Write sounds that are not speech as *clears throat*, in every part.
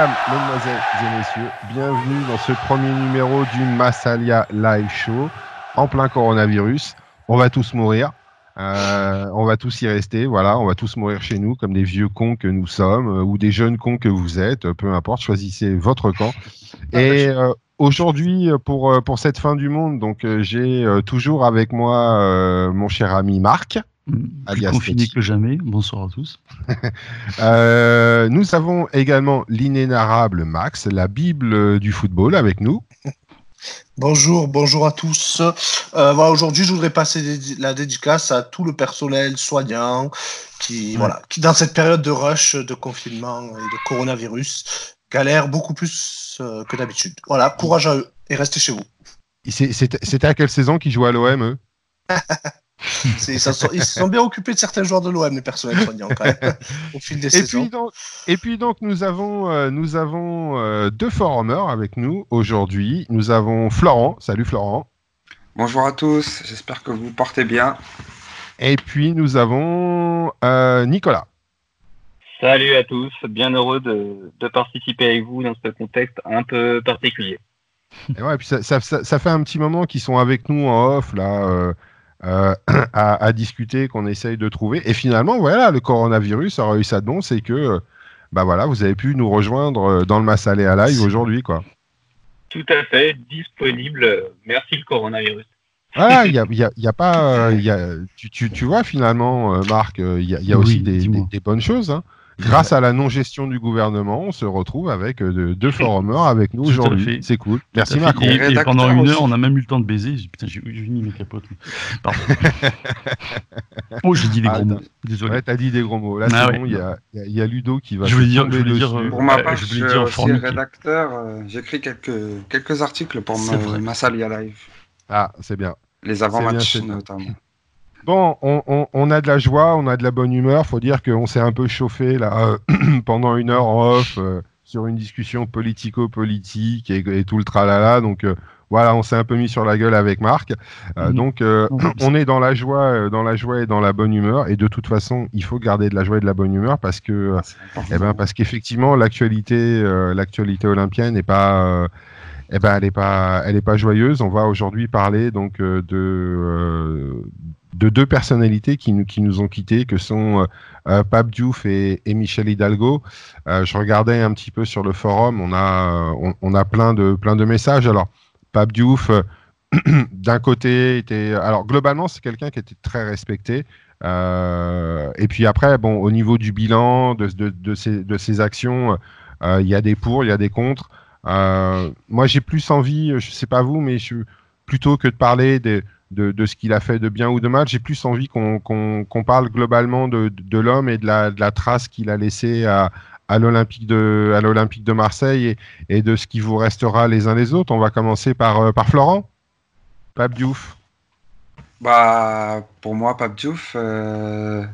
Mesdames, mesdemoiselles et messieurs, bienvenue dans ce premier numéro du Massalia Live Show en plein coronavirus. On va tous mourir. Euh, on va tous y rester, voilà, on va tous mourir chez nous comme des vieux cons que nous sommes euh, ou des jeunes cons que vous êtes, peu importe, choisissez votre camp. Et euh, aujourd'hui, pour, pour cette fin du monde, donc j'ai toujours avec moi mon cher ami Marc. Plus confiné que jamais. Bonsoir à tous. *laughs* euh, nous avons également l'inénarrable Max, la Bible du football, avec nous. Bonjour, bonjour à tous. Euh, voilà, aujourd'hui, je voudrais passer la dédicace à tout le personnel soignant qui, voilà, qui dans cette période de rush, de confinement et de coronavirus, galère beaucoup plus euh, que d'habitude. Voilà, courage à eux et restez chez vous. C'était à quelle saison qu'ils jouaient à l'OM, *laughs* *laughs* ils se sont bien occupés de certains joueurs de l'OM, les personnels soignants, quand même, *laughs* au fil des et saisons. Puis donc, et puis donc, nous avons, euh, nous avons euh, deux forumers avec nous aujourd'hui. Nous avons Florent. Salut Florent. Bonjour à tous, j'espère que vous portez bien. Et puis nous avons euh, Nicolas. Salut à tous, bien heureux de, de, participer avec vous dans ce contexte un peu particulier. Et ouais, puis ça, ça, ça, fait un petit moment qu'ils sont avec nous en off, là. Euh, *clears throat* à, discuter, qu'on essaye de trouver. Et finalement, voilà, le coronavirus a eu ça de bon, c'est que bah voilà, vous avez pu nous rejoindre euh, dans le Massalé à live aujourd'hui, quoi. Tout à fait, disponible. Merci le coronavirus. Ah, il y a, *laughs* y a, pas, y a, tu, tu, tu, vois finalement, euh, Marc, il y a, y a aussi des, des, bonnes choses. Hein. Grâce à la non-gestion du gouvernement, on se retrouve avec euh, deux forumers avec nous aujourd'hui. C'est cool. Merci Macron. Et, pendant une heure, on a même eu le temps de baiser. Putain, j'ai mis mes capotes. Pardon. *laughs* oh, j'ai dit des gros mots. Désolé. Ouais, t'as dit des gros mots. Là, ah c'est bon, il y, y, a Ludo qui va. Je voulais dire, je voulais dire euh, pour ma part, je, suis aussi rédacteur. Euh, j'écris quelques, quelques articles pour ma, ma salle Live. Ah, c'est bien. Les avant-matchs notamment. Bon, on, a de la joie, on a de la bonne humeur. Faut dire qu'on s'est un peu chauffé là *clears throat* pendant une heure en off euh, sur une discussion politico-politique et, tout le tralala. Donc euh, voilà, on s'est un peu mis sur la gueule avec Marc. Euh, mhm. Donc on est dans la joie, dans la joie et dans la bonne humeur. Et de toute façon, il faut garder de la joie et de la bonne humeur parce que, eh ben, parce qu'effectivement, l'actualité, l'actualité olympienne n'est pas eh ben, elle n'est pas, elle est pas joyeuse. On va aujourd'hui parler donc de de deux personnalités qui nous, qui nous ont quittés, que sont euh, euh Pape Diouf et, Michel Hidalgo. Euh, je regardais un petit peu sur le forum, on a, on, a plein, de, plein de messages. Alors, Pape Diouf, *clears throat* d'un côté, était. Alors, globalement, c'est quelqu'un qui était très respecté. et puis après, bon, au niveau du bilan, de, de, de, ses, de ses actions, il y a des pour, il y a des contre. moi, j'ai plus envie, je sais pas vous, mais je, plutôt que de parler des de, ce qu'il a fait de bien ou de mal. J'ai plus envie qu'on parle globalement de, l'homme et de la, trace qu'il a laissée à, l'Olympique de, de Marseille et, de ce qui vous restera les uns les autres. On va commencer par, euh, par Florent. Pape Diouf. Bah, pour moi, Pape Diouf, euh,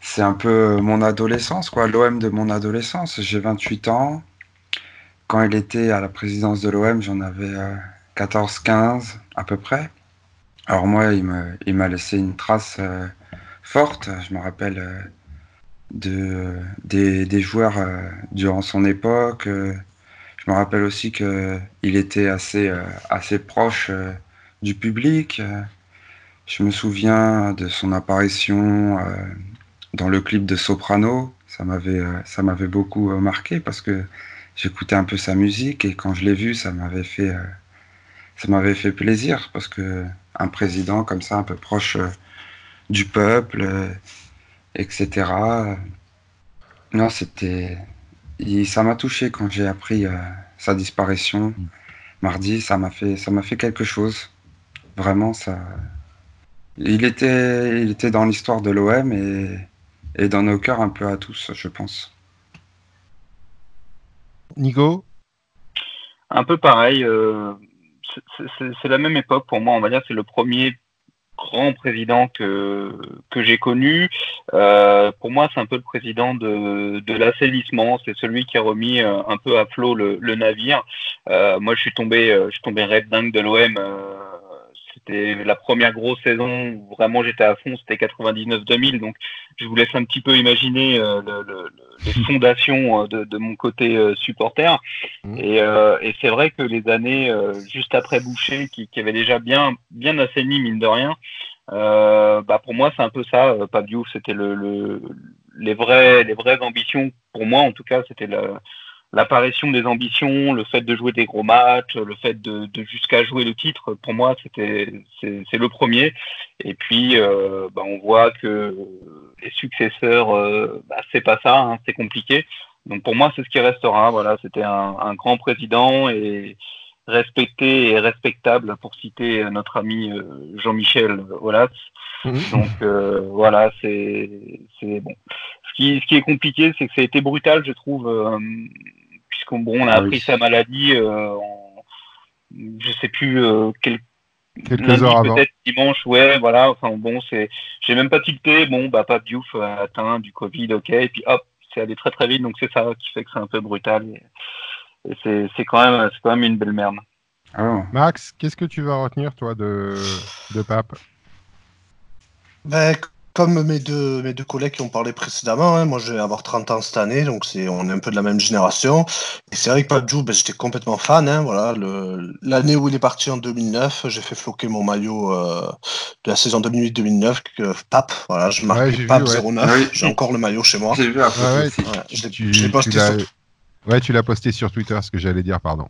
c'est un peu mon adolescence, quoi, l'OM de mon adolescence. J'ai 28 ans. Quand il était à la présidence de l'OM, j'en avais 14-15 euh, à peu près. Alors moi, il m'a laissé une trace euh, forte. Je me rappelle euh, de, des, joueurs euh, durant son époque. je me rappelle aussi qu'il était assez, assez proche du public. Je me souviens de son apparition dans le clip de Soprano. Ça m'avait, beaucoup marqué parce que j'écoutais un peu sa musique et quand je l'ai vu, ça m'avait fait, ça m'avait fait plaisir parce que un président comme ça, un peu proche euh, du peuple, euh, etc. Non, c'était. Ça m'a touché quand j'ai appris euh, sa disparition mardi. Ça m'a fait, ça m'a fait quelque chose. Vraiment, ça. Il était, il était dans l'histoire de l'OM et, et dans nos cœurs un peu à tous, je pense. Nico? Un peu pareil c'est la même époque pour moi, on va dire, c'est le premier grand président que, que j'ai connu. Euh, pour moi, c'est un peu le président de, de l'assainissement. C'est celui qui a remis euh, un peu à flot le, navire. Euh, moi, je suis tombé, je suis tombé dingue de l'OM c'était la première grosse saison où vraiment j'étais à fond, c'était 99-2000. Donc je vous laisse un petit peu imaginer euh, les *laughs* fondations euh, de, mon côté supporter. Mmh. Et, c'est vrai que les années juste après Boucher, qui, qui avait déjà bien, bien assaini, mine de rien, bah pour moi c'est un peu ça. Pabiou, c'était le, les, vraies, les vraies ambitions, pour moi en tout cas, c'était le l'apparition des ambitions, le fait de jouer des gros matchs, le fait de, jusqu'à jouer le titre, pour moi, c'était c'est le premier. Et puis, euh, bah, on voit que les successeurs, euh, bah, c'est pas ça, hein, c'est compliqué. Donc pour moi, c'est ce qui restera. Voilà, c'était un, grand président et respecté et respectable, pour citer notre ami euh, Jean-Michel Aulas. Mmh. Donc voilà, c'est bon. Ce qui, ce qui est compliqué, c'est que ça a été brutal, je trouve, puisqu'on bon, on a ah appris sa maladie, euh, en, je sais plus euh, quel, quelques heures avant. Peut-être dimanche, ouais, voilà. Enfin bon, c'est, j'ai même pas tilté. Bon, bah pas Diouf a atteint du Covid, ok, et puis hop, c'est allé très très vite, donc c'est ça qui fait que c'est un peu brutal. Et, c'est, quand même, c'est quand même une belle merde. Ah. Max, qu'est-ce que tu vas retenir toi de, de Pape? Ben, comme mes deux, mes deux collègues qui ont parlé précédemment, hein, moi je vais avoir 30 ans cette année, donc c'est, on est un peu de la même génération. Et c'est vrai que Pape ben, j'étais complètement fan. Hein, voilà, l'année où il est parti en 2009, j'ai fait floquer mon maillot euh, de la saison 2008-2009, que Pape, voilà, je marque Pape 09, j'ai encore le maillot chez moi. J'ai vu ouais, je l'ai posté sur... Ouais, tu l'as posté sur Twitter, ce que j'allais dire, pardon.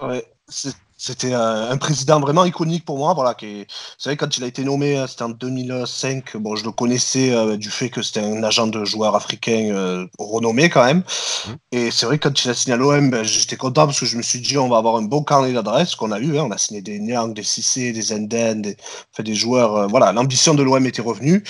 Ouais, c'est c'était un, président vraiment iconique pour moi. Voilà, qui c'est vrai quand il a été nommé, euh, c'était en 2005. Bon, je le connaissais euh, du fait que c'était un agent de joueurs africain euh, renommé quand même. Mmh. Et c'est vrai que quand il a signé à l'OM, ben, j'étais content parce que je me suis dit on va avoir un bon carnet d'adresses qu'on a eu. Hein. On a signé des Niang, des Cissé, des Zenden, des, des joueurs. voilà, l'ambition de l'OM était revenue.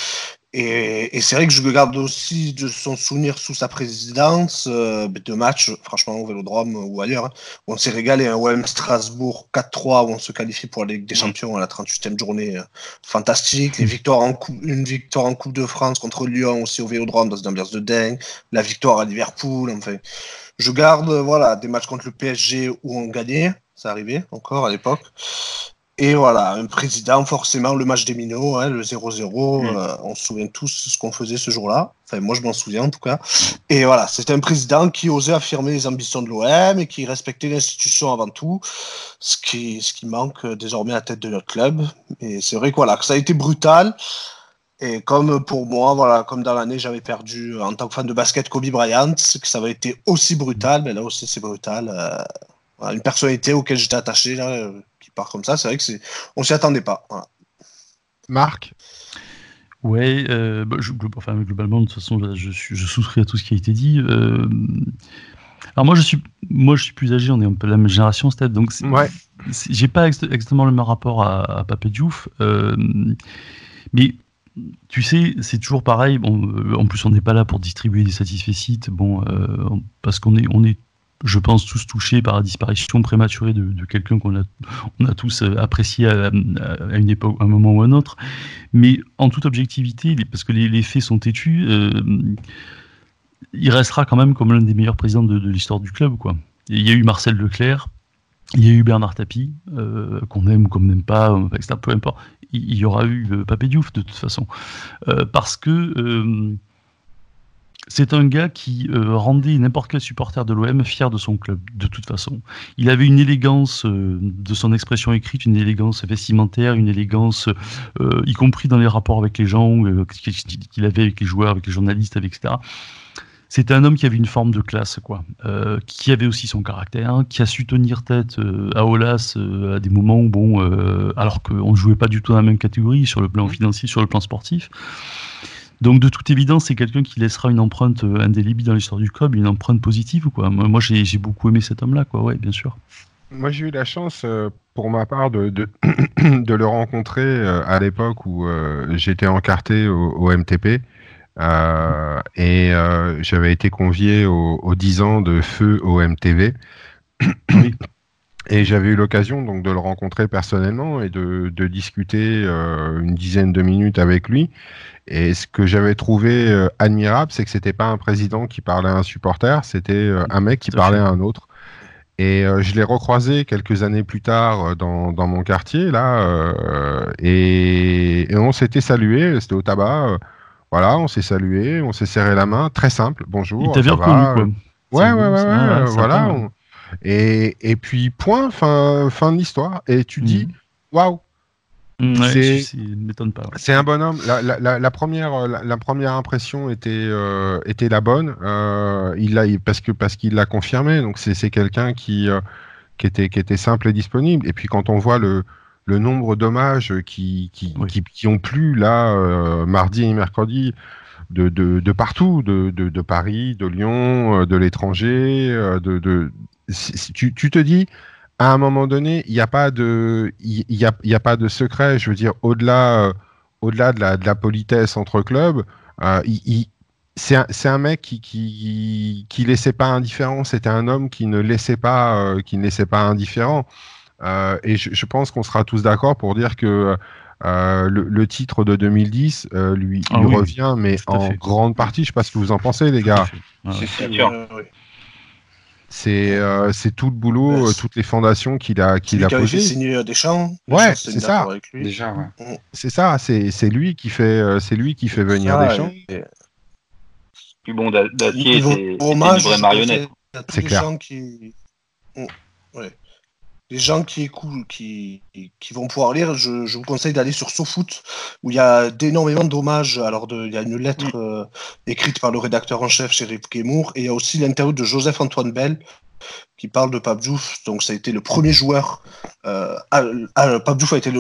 Et, c'est vrai que je garde aussi de son souvenir sous sa présidence euh, de matchs, franchement, au Vélodrome ou ailleurs, hein, où on s'est régalé. Un hein, OM Strasbourg 4-3, où on se qualifie pour la Ligue des mm. Champions à la 38e journée. Euh, fantastique. Les victoires en une victoire en Coupe de France contre Lyon aussi au Vélodrome dans une ambiance de dingue. La victoire à Liverpool. Enfin, je garde voilà, des matchs contre le PSG où on gagnait. Ça arrivait encore à l'époque. Et voilà, un président, forcément, le match des minots, hein, le 0-0, mm. euh, on se souvient tous ce qu'on faisait ce jour-là. Enfin, moi, je m'en souviens en tout cas. Et voilà, c'était un président qui osait affirmer les ambitions de l'OM et qui respectait l'institution avant tout, ce qui, ce qui manque désormais à la tête de notre club. Et c'est vrai que, voilà, que ça a été brutal. Et comme pour moi, voilà, comme dans l'année, j'avais perdu en tant que fan de basket Kobe Bryant, que ça avait été aussi brutal, mais là aussi c'est brutal. Euh, une personnalité auquel j'étais attaché, là, euh, comme ça, c'est vrai que c'est, on s'y attendait pas. Marc? Ouais, euh, bah, enfin, globalement, de toute façon, je, je, souscris à tout ce qui a été dit. Euh, alors moi, je suis, moi, je suis plus âgé, on est un peu la même génération, peut donc ouais. j'ai pas exactement le même rapport à, à Papé Diouf, euh, mais tu sais, c'est toujours pareil. Bon, en plus, on n'est pas là pour distribuer des satisfaits bon, parce qu'on est, on est je pense, tous touchés par la disparition prématurée de, quelqu'un qu'on a, on a tous euh, apprécié à, une époque, à un moment ou à un autre. Mais en toute objectivité, parce que les, faits sont têtus, euh, il restera quand même comme l'un des meilleurs présidents de, l'histoire du club. Il y a eu Marcel Leclerc, il y a eu Bernard Tapie, euh, qu'on aime ou qu'on n'aime pas, etc., peu importe. Il, y aura eu Papé Diouf de toute façon. parce que c'est un gars qui euh, rendait n'importe quel supporter de l'OM fier de son club, de toute façon. Il avait une élégance euh, de son expression écrite, une élégance vestimentaire, une élégance, euh, y compris dans les rapports avec les gens qu'il avait avec les joueurs, avec les journalistes, etc. C'était un homme qui avait une forme de classe, quoi, qui avait aussi son caractère, qui a su tenir tête à Olas à des moments où, bon, alors qu'on ne jouait pas du tout dans la même catégorie sur le plan mmh. financier, sur le plan sportif. Donc de toute évidence, c'est quelqu'un qui laissera une empreinte euh, indélébile dans l'histoire du club, une empreinte positive. Quoi? Moi, j'ai beaucoup aimé cet homme-là, quoi. Ouais, bien sûr. Moi, j'ai eu la chance, euh, pour ma part, de, de, *clears throat* le rencontrer euh, à l'époque où j'étais encarté au, MTP. et j'avais été convié aux 10 ans de feu au MTV. *clears throat* Et j'avais eu l'occasion donc de le rencontrer personnellement et de, de discuter une dizaine de minutes avec lui. Et ce que j'avais trouvé euh, admirable, c'est que c'était pas un président qui parlait à un supporter, c'était euh, un mec qui parlait à un autre. Et je l'ai recroisé quelques années plus tard dans, dans mon quartier, là, et, on s'était salué, c'était au tabac. voilà, on s'est salué, on s'est serré la main, très simple, bonjour. Il t'avait reconnu, quoi. Ouais, ouais, ouais, ouais, voilà. Et, et, puis, point, fin, fin de l'histoire. Et tu dis, mm. M'étonne pas. C'est un bonhomme. La, la, la première, la, première impression était, euh, était la bonne. Euh, il a, parce que parce qu'il l'a confirmé. Donc c'est quelqu'un qui, euh, qui, était, qui était simple et disponible. Et puis quand on voit le, le nombre d'hommages qui, qui, qui, ont plu là, mardi et mercredi, de, de, de partout, de, de, de, Paris, de Lyon, de l'étranger, de, de, tu, tu te dis à un moment donné, il n'y a pas de, il y, a, y a, pas de secret. Je veux dire, au-delà, euh, au-delà de la, de la politesse entre clubs, euh, c'est un, un, mec qui, qui, qui laissait pas indifférent. C'était un homme qui ne laissait pas, euh, qui ne laissait pas indifférent. et je, je pense qu'on sera tous d'accord pour dire que le, le, titre de 2010 lui, ah lui revient, mais en grande partie. Je sais pas ce que vous en pensez, les gars. C'est sûr. C'est euh, c'est tout le boulot, euh, toutes les fondations qu'il a qu'il a posées. signé des champs. Ouais, c'est ça. Déjà, ouais. Mm. C'est ça. C'est c'est lui qui fait euh, c'est lui qui fait venir des champs. Et... Puis bon, Dacier, c'est une vraie marionnette. C'est clair. Qui... Mm. Ouais les gens qui écoutent, qui, qui vont pouvoir lire, je, je vous conseille d'aller sur SoFoot, où il y a énormément d'hommages. Alors, de, il y a une lettre euh, écrite par le rédacteur en chef, Sheriff Guémour, et il y a aussi l'interview de Joseph-Antoine Bell, qui parle de Pape Diouf. Donc, ça a été le premier joueur. Euh, à, a été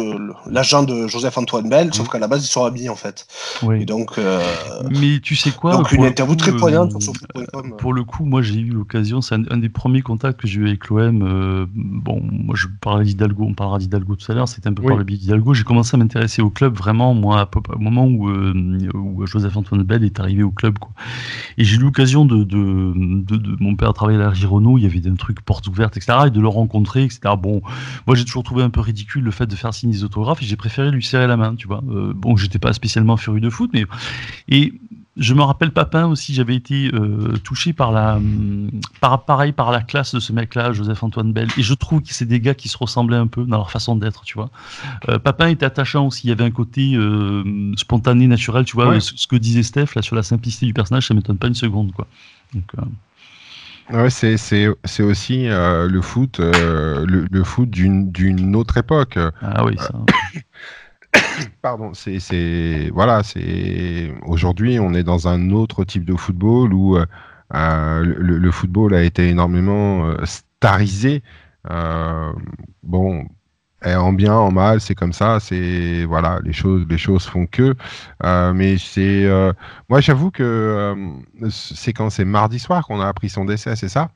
l'agent de Joseph-Antoine Bell, sauf mmh. qu'à la base, ils sont habillés, en fait. Oui. Et donc, euh, Mais tu sais quoi Donc, une interview très poignante sur euh, Pour le coup, moi, j'ai eu l'occasion, c'est un, des premiers contacts que j'ai eu avec l'OM. Euh, bon, moi, je parlais d'Hidalgo, on parlera d'Hidalgo tout à l'heure, c'était un peu par le biais d'Hidalgo. J'ai commencé à m'intéresser au club vraiment, moi, au moment où, où Joseph-Antoine Bell est arrivé au club. Quoi. Et j'ai eu l'occasion de, de, de, Mon père travaillait à la Girono, il y avait un truc portes ouvertes, etc. Et de le rencontrer, etc. Bon, moi j'ai toujours trouvé un peu ridicule le fait de faire signer des autographes et j'ai préféré lui serrer la main, tu vois. Euh, bon, j'étais pas spécialement furieux de foot, mais. Et je me rappelle Papin aussi, j'avais été euh, touché par la, par, pareil par la classe de ce mec-là, Joseph Antoine Bell. Et je trouve que c'est des gars qui se ressemblaient un peu dans leur façon d'être, tu vois. Euh, Papin était attachant aussi, il y avait un côté spontané, naturel, tu vois. Ce, que disait Steph là sur la simplicité du personnage, ça m'étonne pas une seconde, quoi. Donc, Ouais, c'est, aussi euh, le foot, euh, le, le, foot d'une, d'une autre époque. Ah oui, ça. *coughs* Pardon, c'est, c'est voilà, c'est aujourd'hui on est dans un autre type de football où euh, le, le, football a été énormément starisé. bon, et en bien, en mal, c'est comme ça. C'est voilà, les choses, les choses font que. Euh, mais c'est, euh, moi, j'avoue que euh, c'est quand c'est mardi soir qu'on a appris son décès, c'est ça?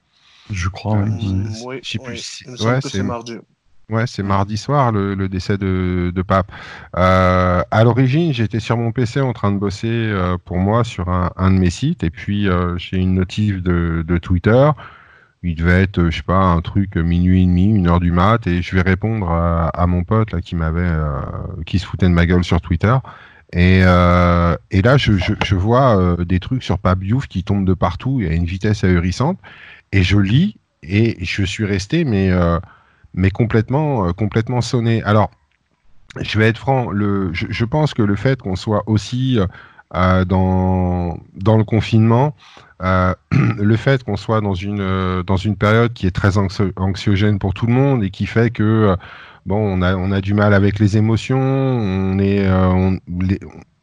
Je crois. Oui, je sais plus. Ouais, c'est mardi. Ouais, c'est mardi soir le, le décès de, de Pape. à l'origine, j'étais sur mon PC en train de bosser pour moi sur un, un, de mes sites, et puis j'ai une notif de, de Twitter il devait être, je sais pas, un truc minuit et demi, une heure du mat, et je vais répondre à, mon pote là qui m'avait, euh, qui se foutait de ma gueule sur Twitter. Et, euh, et là, je, je, vois euh, des trucs sur Pabiouf qui tombent de partout à une vitesse ahurissante. Et je lis et je suis resté, mais, mais complètement, complètement sonné. Alors, je vais être franc, le, je pense que le fait qu'on soit aussi dans, dans le confinement, euh, *clears throat* le fait qu'on soit dans une, euh, dans une période qui est très anxiogène pour tout le monde et qui fait que euh, bon, on a, on a du mal avec les émotions, on est,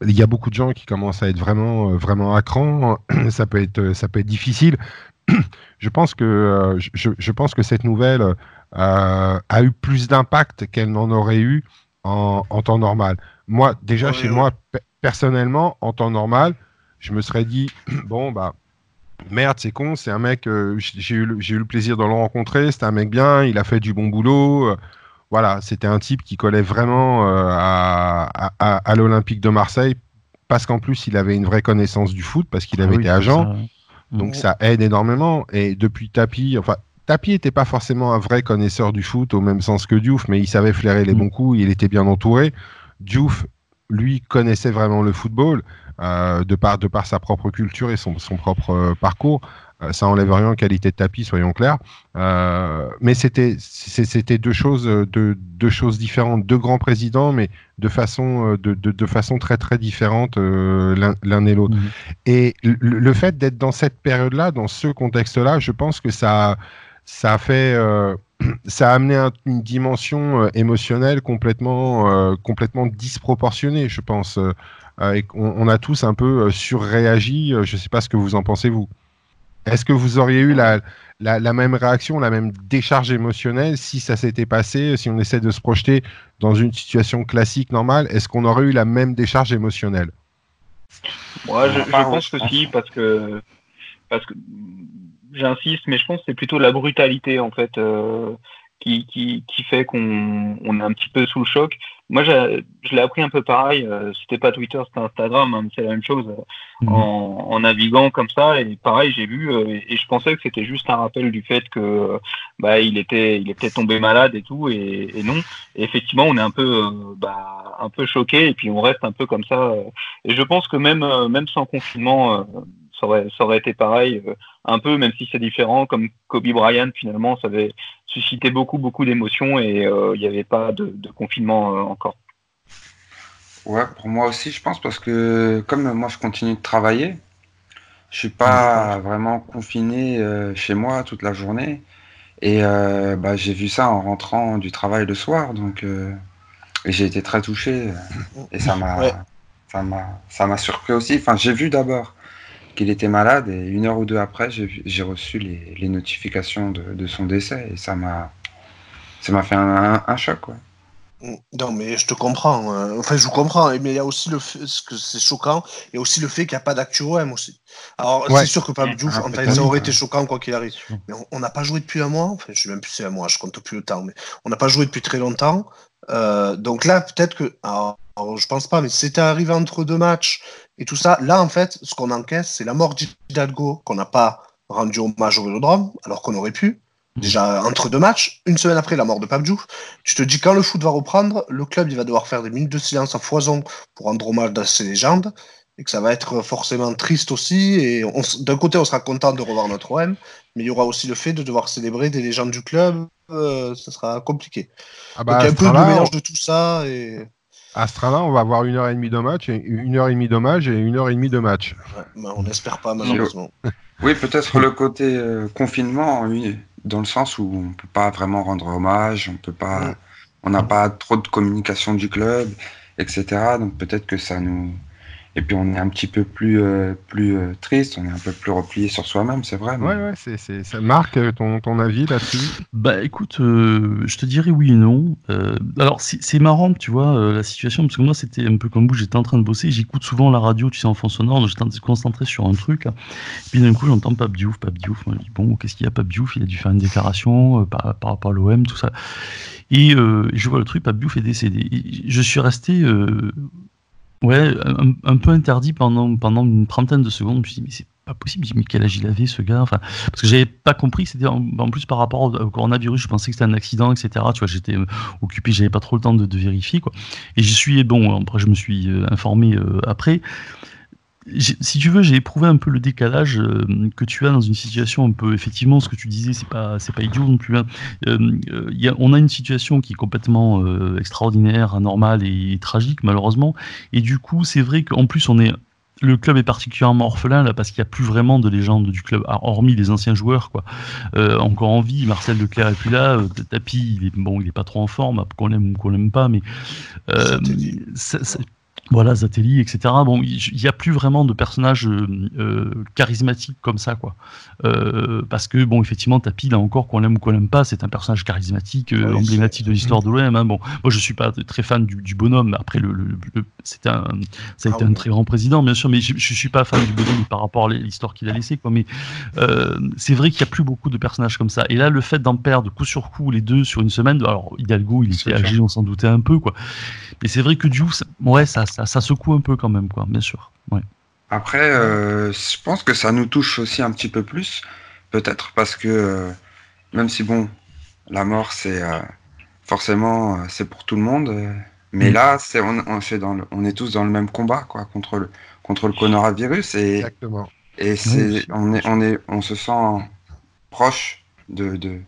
il y a beaucoup de gens qui commencent à être vraiment, vraiment à cran, *clears throat* ça peut être, ça peut être difficile. *clears throat* je pense que, je, je, pense que cette nouvelle a eu plus d'impact qu'elle n'en aurait eu en, en, temps normal. Moi, déjà chez moi, personnellement, en temps normal, je me serais dit *clears throat* bon bah merde, c'est con, c'est un mec, euh, j'ai eu, eu, le plaisir de le rencontrer, c'était un mec bien, il a fait du bon boulot. Euh, voilà, c'était un type qui collait vraiment euh, à, à, l'Olympique de Marseille, parce qu'en plus, il avait une vraie connaissance du foot, parce qu'il ah avait été agent. Donc ça aide énormément. Et depuis Tapi, enfin, Tapi n'était pas forcément un vrai connaisseur du foot au même sens que Diouf, mais il savait flairer les mm. bons coups, il était bien entouré. Diouf, lui, connaissait vraiment le football. Euh, de, par, de par sa propre culture et son, son propre euh, parcours. Euh, ça enlève rien en qualité de tapis, soyons clairs. mais c'était c'était deux choses deux, deux, choses différentes, deux grands présidents, mais de façon de, de, façon très très différente l'un et l'autre. Mmh. Et le, le fait d'être dans cette période-là, dans ce contexte-là, je pense que ça ça a fait ça a amené une dimension euh, émotionnelle complètement, euh, complètement disproportionnée, je pense. Euh, on, a tous un peu surréagi. je ne sais pas ce que vous en pensez, vous. Est-ce que vous auriez eu la, la, même réaction, la même décharge émotionnelle si ça s'était passé, si on essaie de se projeter dans une situation classique, normale? Est-ce qu'on aurait eu la même décharge émotionnelle? Moi, je, je pense que si, parce que, parce que j'insiste, mais je pense que c'est plutôt la brutalité en fait euh, qui, qui, qui, fait qu'on on est un petit peu sous le choc. Moi, je l'ai appris un peu pareil. Euh, c'était pas Twitter, c'était Instagram, hein, c'est la même chose. Mhm. En, en, naviguant comme ça, et pareil, j'ai vu euh, et, je pensais que c'était juste un rappel du fait que bah il était il était tombé malade et tout, et, et non. Et effectivement, on est un peu bah, un peu choqué, et puis on reste un peu comme ça. et je pense que même même sans confinement ça aurait, ça aurait été pareil, euh, un peu, même si c'est différent, comme Kobe Bryant, finalement, ça avait suscité beaucoup, beaucoup d'émotions et euh, il n'y avait pas de, confinement euh, encore. Ouais, pour moi aussi, je pense, parce que comme moi, je continue de travailler, je suis pas vraiment confiné chez moi toute la journée. Et bah, j'ai vu ça en rentrant du travail le soir, donc j'ai été très touché et ça m'a ça m'a ça m'a surpris aussi. Enfin, j'ai vu d'abord qu'il était malade et une heure ou deux après, j'ai reçu les, notifications de, son décès et ça m'a ça m'a fait un, choc. Quoi. Non, mais je te comprends. Hein. Enfin, je vous comprends. Mais il y a aussi le fait, ce que c'est choquant, et aussi le fait qu'il n'y a pas d'actu OM aussi. Alors, c'est sûr que Pablo Diouf, ah, ça aurait été choquant quoi qu'il arrive. Mais on n'a pas joué depuis un mois. Enfin, je sais même plus c'est un mois, je compte plus le temps. Mais on n'a pas joué depuis très longtemps. Euh, donc là, peut-être que. Alors, je pense pas, mais c'était arrivé entre deux matchs et tout ça. Là, en fait, ce qu'on encaisse, c'est la mort d'Hidalgo, qu'on n'a pas rendu hommage au Vélodrome, alors qu'on aurait pu. Déjà, entre deux matchs, une semaine après la mort de Pabdou, tu te dis quand le foot va reprendre, le club il va devoir faire des minutes de silence à foison pour rendre hommage à ces légendes, et que ça va être forcément triste aussi. Et d'un côté, on sera content de revoir notre OM, mais il y aura aussi le fait de devoir célébrer des légendes du club, euh, ça sera compliqué. Ah bah, Donc, un peu de mélange de tout ça. Et... À Strava, on va avoir une heure et demie de match, et une heure et demie d'hommage et une heure et demie de match. Bah, on n'espère pas malheureusement. *laughs* Oui, peut-être le côté euh, confinement, oui, dans le sens où on peut pas vraiment rendre hommage, on peut pas, on n'a pas trop de communication du club, etc. Donc peut-être que ça nous, et puis on est un petit peu plus, euh, plus euh, triste, on est un peu plus replié sur soi-même, c'est vrai. Ouais, ouais, c'est, c'est, ça marque ton, ton avis là-dessus Bah écoute, euh, je te dirais oui et non. alors c'est, marrant, tu vois, la situation, parce que moi c'était un peu comme vous, j'étais en train de bosser, j'écoute souvent la radio, tu sais, en fond sonore, j'étais concentré sur un truc, et puis d'un coup j'entends Pape Diouf, Pape Diouf, je dis bon, qu'est-ce qu'il y a Pape Diouf Il a dû faire une déclaration par, par rapport à l'OM, tout ça. Et je vois le truc, Pape Diouf est décédé. je suis resté Ouais, un, peu interdit pendant, pendant une trentaine de secondes. Je me suis dit, mais c'est pas possible. Je me mais quel âge il avait, ce gars? Enfin, Parce que j'avais pas compris que c'était en, plus par rapport au coronavirus. Je pensais que c'était un accident, etc. Tu vois, j'étais euh, occupé, j'avais pas trop le temps de, vérifier. Quoi. Et j'y suis, bon, après, je me suis euh, informé euh, après si tu veux, j'ai éprouvé un peu le décalage euh, que tu as dans une situation un peu, effectivement, ce que tu disais, c'est pas, c'est pas idiot non plus. Hein. Euh, euh, on a une situation qui est complètement extraordinaire, anormale et, tragique, malheureusement. Et du coup, c'est vrai qu'en plus, on est, le club est particulièrement orphelin là parce qu'il n'y a plus vraiment de légende du club, hormis les anciens joueurs quoi. encore en vie, Marcel Leclerc est plus là, Tapi il est bon, il est pas trop en forme, qu'on l'aime ou qu'on l'aime pas, mais ça, voilà, Zatelli, etc. Bon, il n'y a plus vraiment de personnages euh, euh, charismatiques comme ça, quoi. Euh, parce que, bon, effectivement, Tapi, là encore, qu'on l'aime ou qu'on l'aime pas, c'est un personnage charismatique, emblématique de l'histoire de l'OM. Hein. Bon, moi, je suis pas très fan du, bonhomme. Après, le, un, ça a été ah un très grand président, bien sûr, mais je, ne suis pas fan du bonhomme par rapport à l'histoire qu'il a laissé, quoi. Mais c'est vrai qu'il n'y a plus beaucoup de personnages comme ça. Et là, le fait d'en perdre coup sur coup les deux sur une semaine, alors Hidalgo, il était âgé, on s'en doutait un peu, quoi. Mais c'est vrai que Diouf, ouais, ça, ça, ça, secoue un peu quand même, quoi, bien sûr. Ouais. Après, euh, je pense que ça nous touche aussi un petit peu plus, peut-être, parce que euh, même si, bon, la mort, c'est euh, forcément, c'est pour tout le monde, mais mm. là, c'est, on, on, dans on est tous dans le même combat, quoi, contre le, contre le coronavirus. Et, Exactement. Et c'est, on, est, on, est, on se sent proche de, de,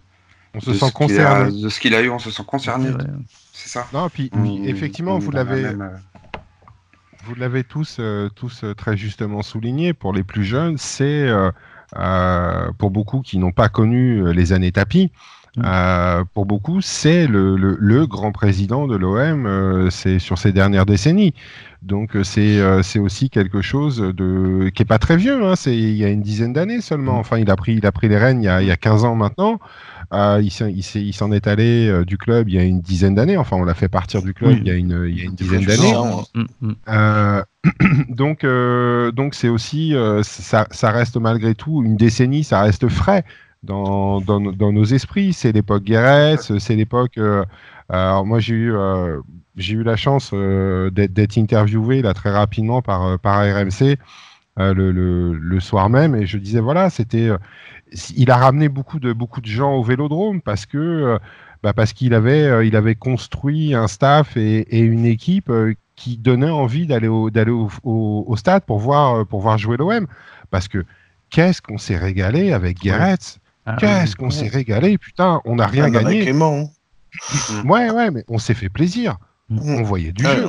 on se sent concerné. de ce qu'il a eu, on se sent concerné. C'est ça. Non, puis, effectivement, vous l'avez. Vous l'avez tous, euh, tous euh, très justement souligné, pour les plus jeunes, c'est pour beaucoup qui n'ont pas connu les années tapis, mm. pour beaucoup, c'est le, le, grand président de l'OM c'est sur ces dernières décennies. Donc c'est c'est aussi quelque chose de qui est pas très vieux. Hein, c'est il y a une dizaine d'années seulement. Mm. Enfin, il a pris il a pris les rênes il y a, il y a 15 ans maintenant. Euh, il s'en est, allé euh, du club il y a une dizaine d'années. Enfin, on l'a fait partir du club il, y a une, il y a une dizaine d'années. Mm, mm. euh, *clears throat* donc, donc c'est aussi, ça, ça, reste malgré tout une décennie, ça reste frais dans, dans, dans nos esprits. C'est l'époque Guéret, c'est l'époque. alors moi, j'ai eu, j'ai eu la chance d'être interviewé là très rapidement par, par RMC. Le, le, le, soir même et je disais voilà c'était il a ramené beaucoup de, beaucoup de gens au vélodrome parce que euh, bah parce qu'il avait, euh, il avait construit un staff et, une équipe euh, qui donnait envie d'aller au, d'aller au, stade pour voir, pour voir jouer l'OM. Parce que qu'est-ce qu'on s'est régalé avec Guéret ah Qu'est-ce qu'on s'est régalé Putain, on n'a rien gagné. Hein. ouais, ouais, mais on s'est fait plaisir. Mm. On voyait du jeu.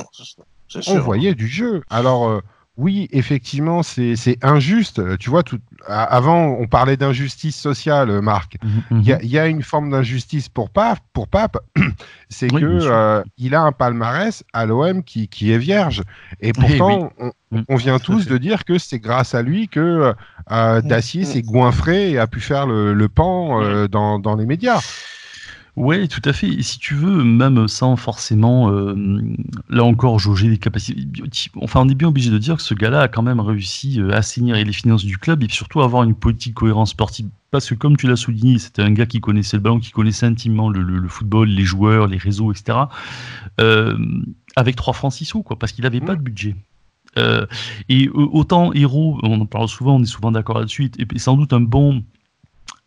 On voyait du jeu. Alors, oui, effectivement, c'est injuste. Tu vois, tout, avant, on parlait d'injustice sociale, euh, Marc. Mhm, mhm. Il y, a une forme d'injustice pour Pape. Pour Pape, *clears throat* c'est qu'il que euh, il a un palmarès à l'OM qui, qui, est vierge. Et pourtant, mm. on, vient tous de dire que c'est grâce à lui que euh, mm. Dacier s'est goinfré et a pu faire le, le pan dans, dans les médias. Oui, tout à fait. si tu veux, même sans forcément, euh, là encore, jauger les capacités. Enfin, on est bien obligé de dire que ce gars-là a quand même réussi euh, à assainir les finances du club et surtout avoir une politique cohérence sportive. Parce que, comme tu l'as souligné, c'était un gars qui connaissait le ballon, qui connaissait intimement le, football, les joueurs, les réseaux, etc. Euh, avec 3 francs 6 sous, quoi, parce qu'il n'avait pas de budget. et autant héros, on en parle souvent, on est souvent d'accord là-dessus, et sans doute un bon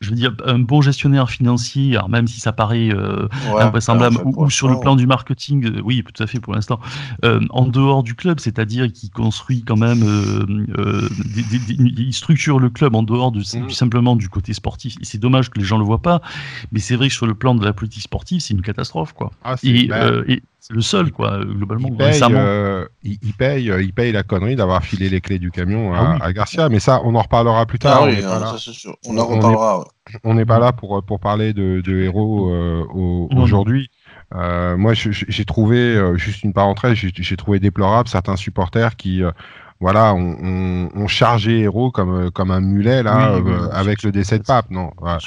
je veux dire, un bon gestionnaire financier, alors même si ça paraît euh, invraisemblable, ou, sur le plan du marketing, euh, oui, tout à fait pour l'instant, euh, en dehors du club, c'est-à-dire qu'il construit quand même, il structure le club en dehors de, mm. simplement du côté sportif. Et c'est dommage que les gens le voient pas, mais c'est vrai que sur le plan de la politique sportive, c'est une catastrophe, quoi. Ah, et, c'est le seul, quoi, globalement. Il paye, euh, il, paye, euh, il paye la connerie d'avoir filé les clés du camion à, ah Garcia, mais ça, on en reparlera plus tard. Ah oui, on, sûr. on, en reparlera. On n'est pas là pour, pour parler de, de héros euh, aujourd'hui. moi, j'ai trouvé, juste une parenthèse, j'ai trouvé déplorable certains supporters qui, voilà, ont chargé héros comme, comme un mulet là, avec le décès de Pape. Non, voilà.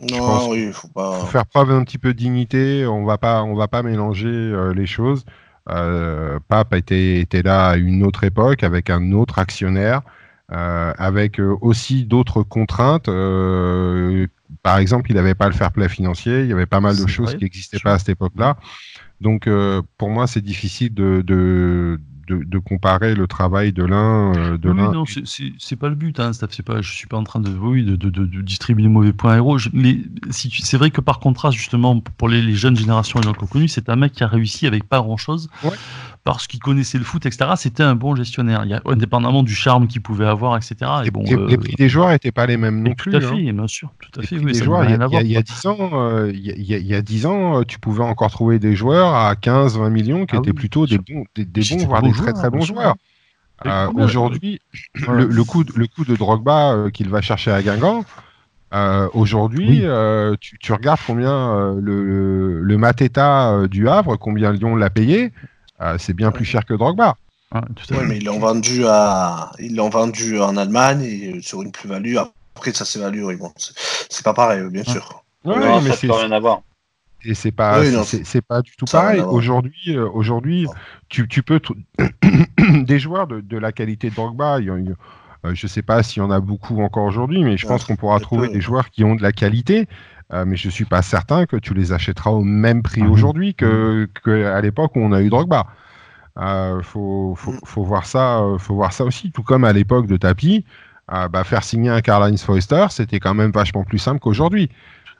Non, oui, faut pas. Faut faire preuve d'un petit peu de dignité. On va pas, on va pas mélanger euh, les choses. Euh, Pape était, était là à une autre époque avec un autre actionnaire, euh, avec aussi d'autres contraintes. par exemple, il n'avait pas le fair play financier. Il y avait pas mal de choses qui n'existaient pas à cette époque-là. Donc, pour moi, c'est difficile de, de de, comparer le travail de l'un. Euh, de oui, non, c'est pas le but. Hein, c'est pas, je suis pas en train de, oui, de, de, distribuer des mauvais points héros. mais si c'est vrai que par contraste, justement, pour les, jeunes générations et qu'on connu, c'est un mec qui a réussi avec pas grand chose. Ouais parce qu'il connaissait le foot, etc. C'était un bon gestionnaire, il indépendamment du charme qu'il pouvait avoir, etc. Et, bon, les, euh, prix des joueurs n'étaient pas les mêmes non plus. Tout à fait, bien sûr, tout à fait. il, y a, 10 ans, il, y a, 10 ans, tu pouvais encore trouver des joueurs à 15-20 millions qui ah étaient plutôt des bons, des, bons voire des très très bons joueurs. Euh, aujourd'hui, le, coup, le coup de Drogba euh, qu'il va chercher à Guingamp, Aujourd'hui, tu, regardes combien le, le Mateta du Havre, combien Lyon l'a payé. Ah, c'est bien plus cher que Drogba. Oui, mais ils l'ont vendu à, ils l'ont vendu en Allemagne et sur une plus-value. Après, ça s'évalue. Oui, bon, c'est pas pareil, bien sûr. Oui, mais ça n'a rien à voir. Et c'est pas, c'est pas du tout pareil. Aujourd'hui, euh, aujourd'hui, tu, tu, peux *clears throat* des joueurs de, de, la qualité de Drogba. Il y euh, je sais pas s'il y en a beaucoup encore aujourd'hui, mais je pense qu'on pourra trouver des joueurs qui ont de la qualité. Euh, mais je suis pas certain que tu les achèteras au même prix ah aujourd'hui que, à l'époque où on a eu Drogba. Euh, faut, faut, faut, voir ça, euh, faut voir ça aussi. Tout comme à l'époque de Tapi, euh, bah, faire signer un Karl-Heinz Foster, c'était quand même vachement plus simple qu'aujourd'hui.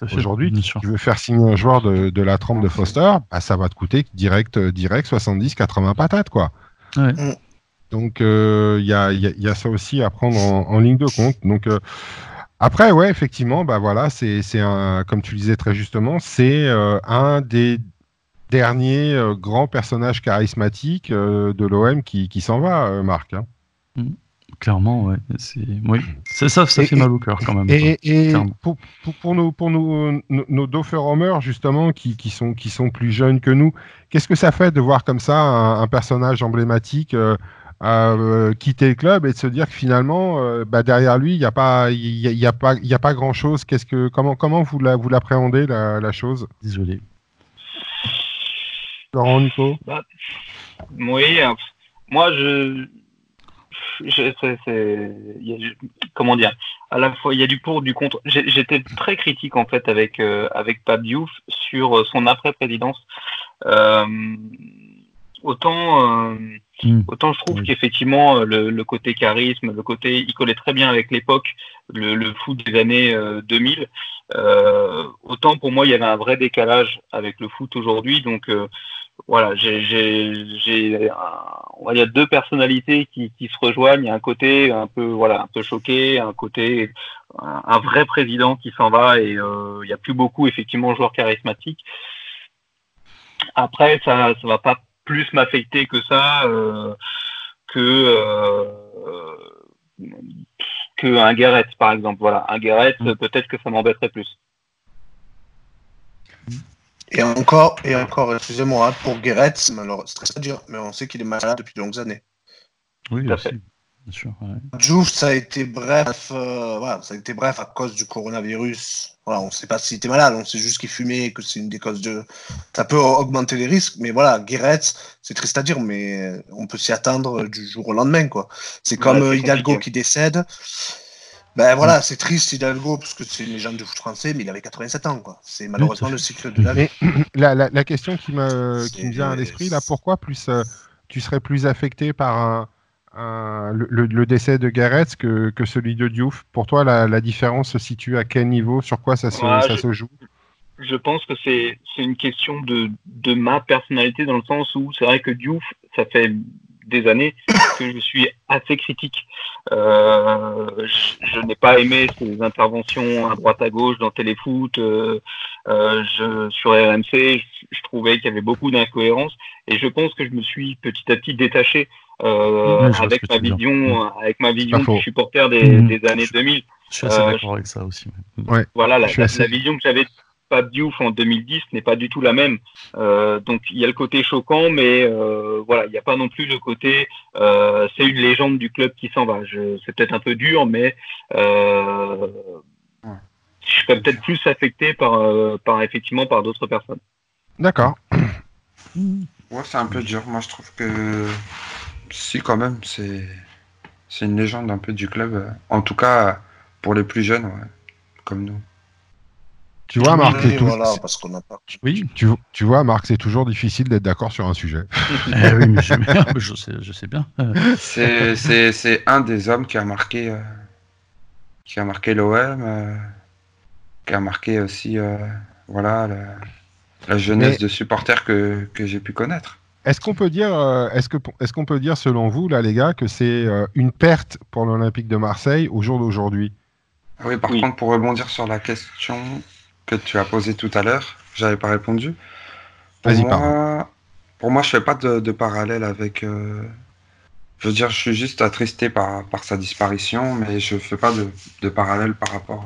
Aujourd'hui, si tu veux faire signer un joueur de, de la trempe de Foster, bah, ça va te coûter direct, direct 70-80 patates, quoi. Ouais. Mm. Donc il y a, y, a, ça aussi à prendre en, ligne de compte. Donc après, ouais, effectivement, bah voilà, c'est un, comme tu le disais très justement, c'est un des derniers grands personnages charismatiques de l'OM qui, qui s'en va, Marc. Hein. Mmh. Clairement, ouais. Oui. Ça, ça, ça fait mal au cœur quand même. Et, pour, pour, pour, nos, pour nos, nos, nos justement, qui, qui, sont, qui sont plus jeunes que nous, qu'est-ce que ça fait de voir comme ça un, personnage emblématique euh, euh, quitter le club et de se dire que finalement, euh, bah, derrière lui, il n'y a pas, il y a, pas, il a pas grand-chose. Qu'est-ce que, comment, comment vous, la, vous l'appréhendez, la, la chose? Désolé. Laurent, Nico? Bah, Oui, moi, je je, comment dire, à la fois il y a du pour, du contre. J'étais très critique en fait avec euh, avec Pape Diouf sur euh, son après présidence. Euh, autant hmm. autant je trouve qu'effectivement le, côté charisme, le côté il collait très bien avec l'époque, le, le, foot des années 2000. autant pour moi il y avait un vrai décalage avec le foot aujourd'hui, donc voilà, j'ai, on va dire deux personnalités qui, qui, se rejoignent. Un côté un peu, voilà, un peu choqué, un côté un, vrai président qui s'en va et euh, il n'y a plus beaucoup effectivement de joueurs charismatiques. Après, ça, ça va pas plus m'affecter que ça, euh, que euh, que un Garrett par exemple. Voilà, un Garrett, mm. peut-être que ça m'embêterait plus. Et encore, et encore, excusez-moi, pour Guéret, c'est très dur, mais on sait qu'il est malade depuis de longues années. Oui, Tout fait. Bien sûr. Ouais. ça a été bref, euh, voilà, ça a été bref à cause du coronavirus. Voilà, on ne sait pas s'il était malade, on sait juste qu'il fumait, que c'est une des causes de. Ça peut augmenter les risques, mais voilà, Guéret, c'est triste à dire, mais on peut s'y attendre du jour au lendemain, quoi. C'est comme euh, Hidalgo qui décède. Ben voilà, c'est triste Hidalgo, parce que c'est une légende du foot français, mais il avait 87 ans, quoi. C'est malheureusement le cycle de la vie. *clears throat* La, la, question qui me, qui me vient à l'esprit, là, pourquoi plus, euh, tu serais plus affecté par un, le, décès de Gareth que, que, celui de Diouf Pour toi, la, différence se situe à quel niveau? Sur quoi ça se, ça se joue? Je pense que c'est une question de, de ma personnalité dans le sens où c'est vrai que Diouf, ça fait des années que je suis assez critique. Euh, je, n'ai pas aimé ces interventions à droite à gauche dans Téléfoot, euh, euh, je, sur RMC. Je, trouvais qu'il y avait beaucoup d'incohérences et je pense que je me suis petit à petit détaché avec, ma vision, avec ma vision du supporter des, mmh. des, années 2000. Je suis assez d'accord avec ça aussi. Voilà, la, la vision que j'avais Pape Diouf en 2010 n'est pas du tout la même. Euh, donc il y a le côté choquant, mais euh, voilà, il n'y a pas non plus le côté euh, c'est une légende du club qui s'en va. C'est peut-être un peu dur, mais je serais peut-être plus affecté par, par effectivement par d'autres personnes. D'accord. Ouais, c'est un peu dur. Moi, je trouve que si quand même, c'est c'est une légende un peu du club. En tout cas, pour les plus jeunes, comme nous. Tu vois, Marc, c'est oui, tu, tu, vois, Marc, c'est toujours difficile d'être d'accord sur un sujet. *laughs* eh oui, *laughs* mais je, sais, je sais bien. *laughs* c'est un des hommes qui a marqué, euh, qui a marqué l'OM, euh, qui a marqué aussi, euh, voilà, la, jeunesse de supporters que, que j'ai pu connaître. Est-ce qu'on peut dire, est-ce que, est-ce qu'on peut dire, selon vous, là, les gars, que c'est une perte pour l'Olympique de Marseille au jour d'aujourd'hui? Oui, par contre, pour rebondir sur la question que tu as posé tout à l'heure. J'avais pas répondu. Vas-y, moi, Pour moi, je fais pas de, parallèle avec. Euh, je veux dire, je suis juste attristé par, par sa disparition, mais je fais pas de, de parallèle par rapport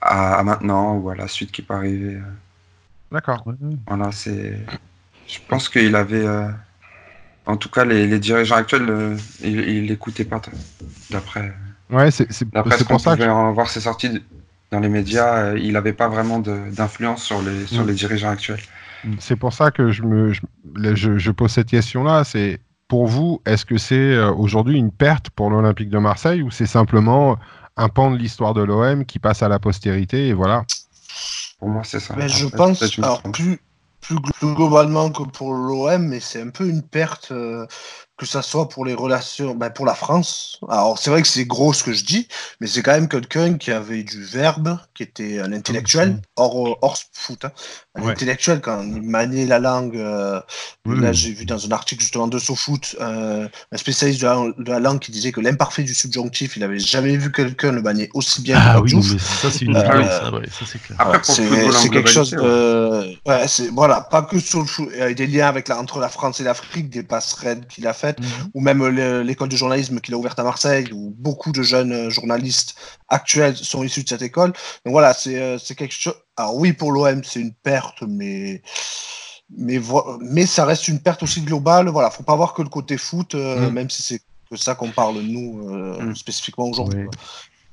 à, maintenant ou à la suite qui peut arriver. D'accord. Voilà, c'est. Je pense qu'il avait. Euh, en tout cas, les, dirigeants actuels, euh, ils l'écoutaient pas, d'après. Ouais, c'est pour ça que. voir ses sorties dans les médias, euh, il n'avait pas vraiment d'influence sur, les, sur mm. les dirigeants actuels. C'est pour ça que je, me, je, pose cette question-là. C'est pour vous, est-ce que c'est euh, aujourd'hui une perte pour l'Olympique de Marseille ou c'est simplement un pan de l'histoire de l'OM qui passe à la postérité et voilà? Pour moi, c'est ça. Mais je pense, alors plus, plus, globalement que pour l'OM, mais c'est un peu une perte. Euh, que ça soit pour les relations, ben pour la France. Alors c'est vrai que c'est gros ce que je dis, mais c'est quand même quelqu'un qui avait du verbe, qui était un intellectuel, hors, hors foot, hein. un intellectuel quand il maniait la langue. Euh, là j'ai vu dans un article justement de SoFoot, euh, un spécialiste de la, de la, langue qui disait que l'imparfait du subjonctif, il avait jamais vu quelqu'un le manier aussi bien. Ah oui, mais ça c'est une euh, ça, ouais, ça c'est clair. c'est quelque chose de, ouais, c'est voilà, pas que sur le foot, il y a des liens avec la, entre la France et l'Afrique, des passerelles qu'il a faites, mhm. ou même l'école de journalisme qu'il a ouverte à Marseille, où beaucoup de jeunes euh, journalistes actuels sont issus de cette école. Donc voilà, c'est euh, quelque chose. Alors oui, pour l'OM, c'est une perte, mais mais, mais ça reste une perte aussi globale. Voilà, faut pas voir que le côté foot, euh, mhm. même si c'est que ça qu'on parle nous mhm. spécifiquement aujourd'hui.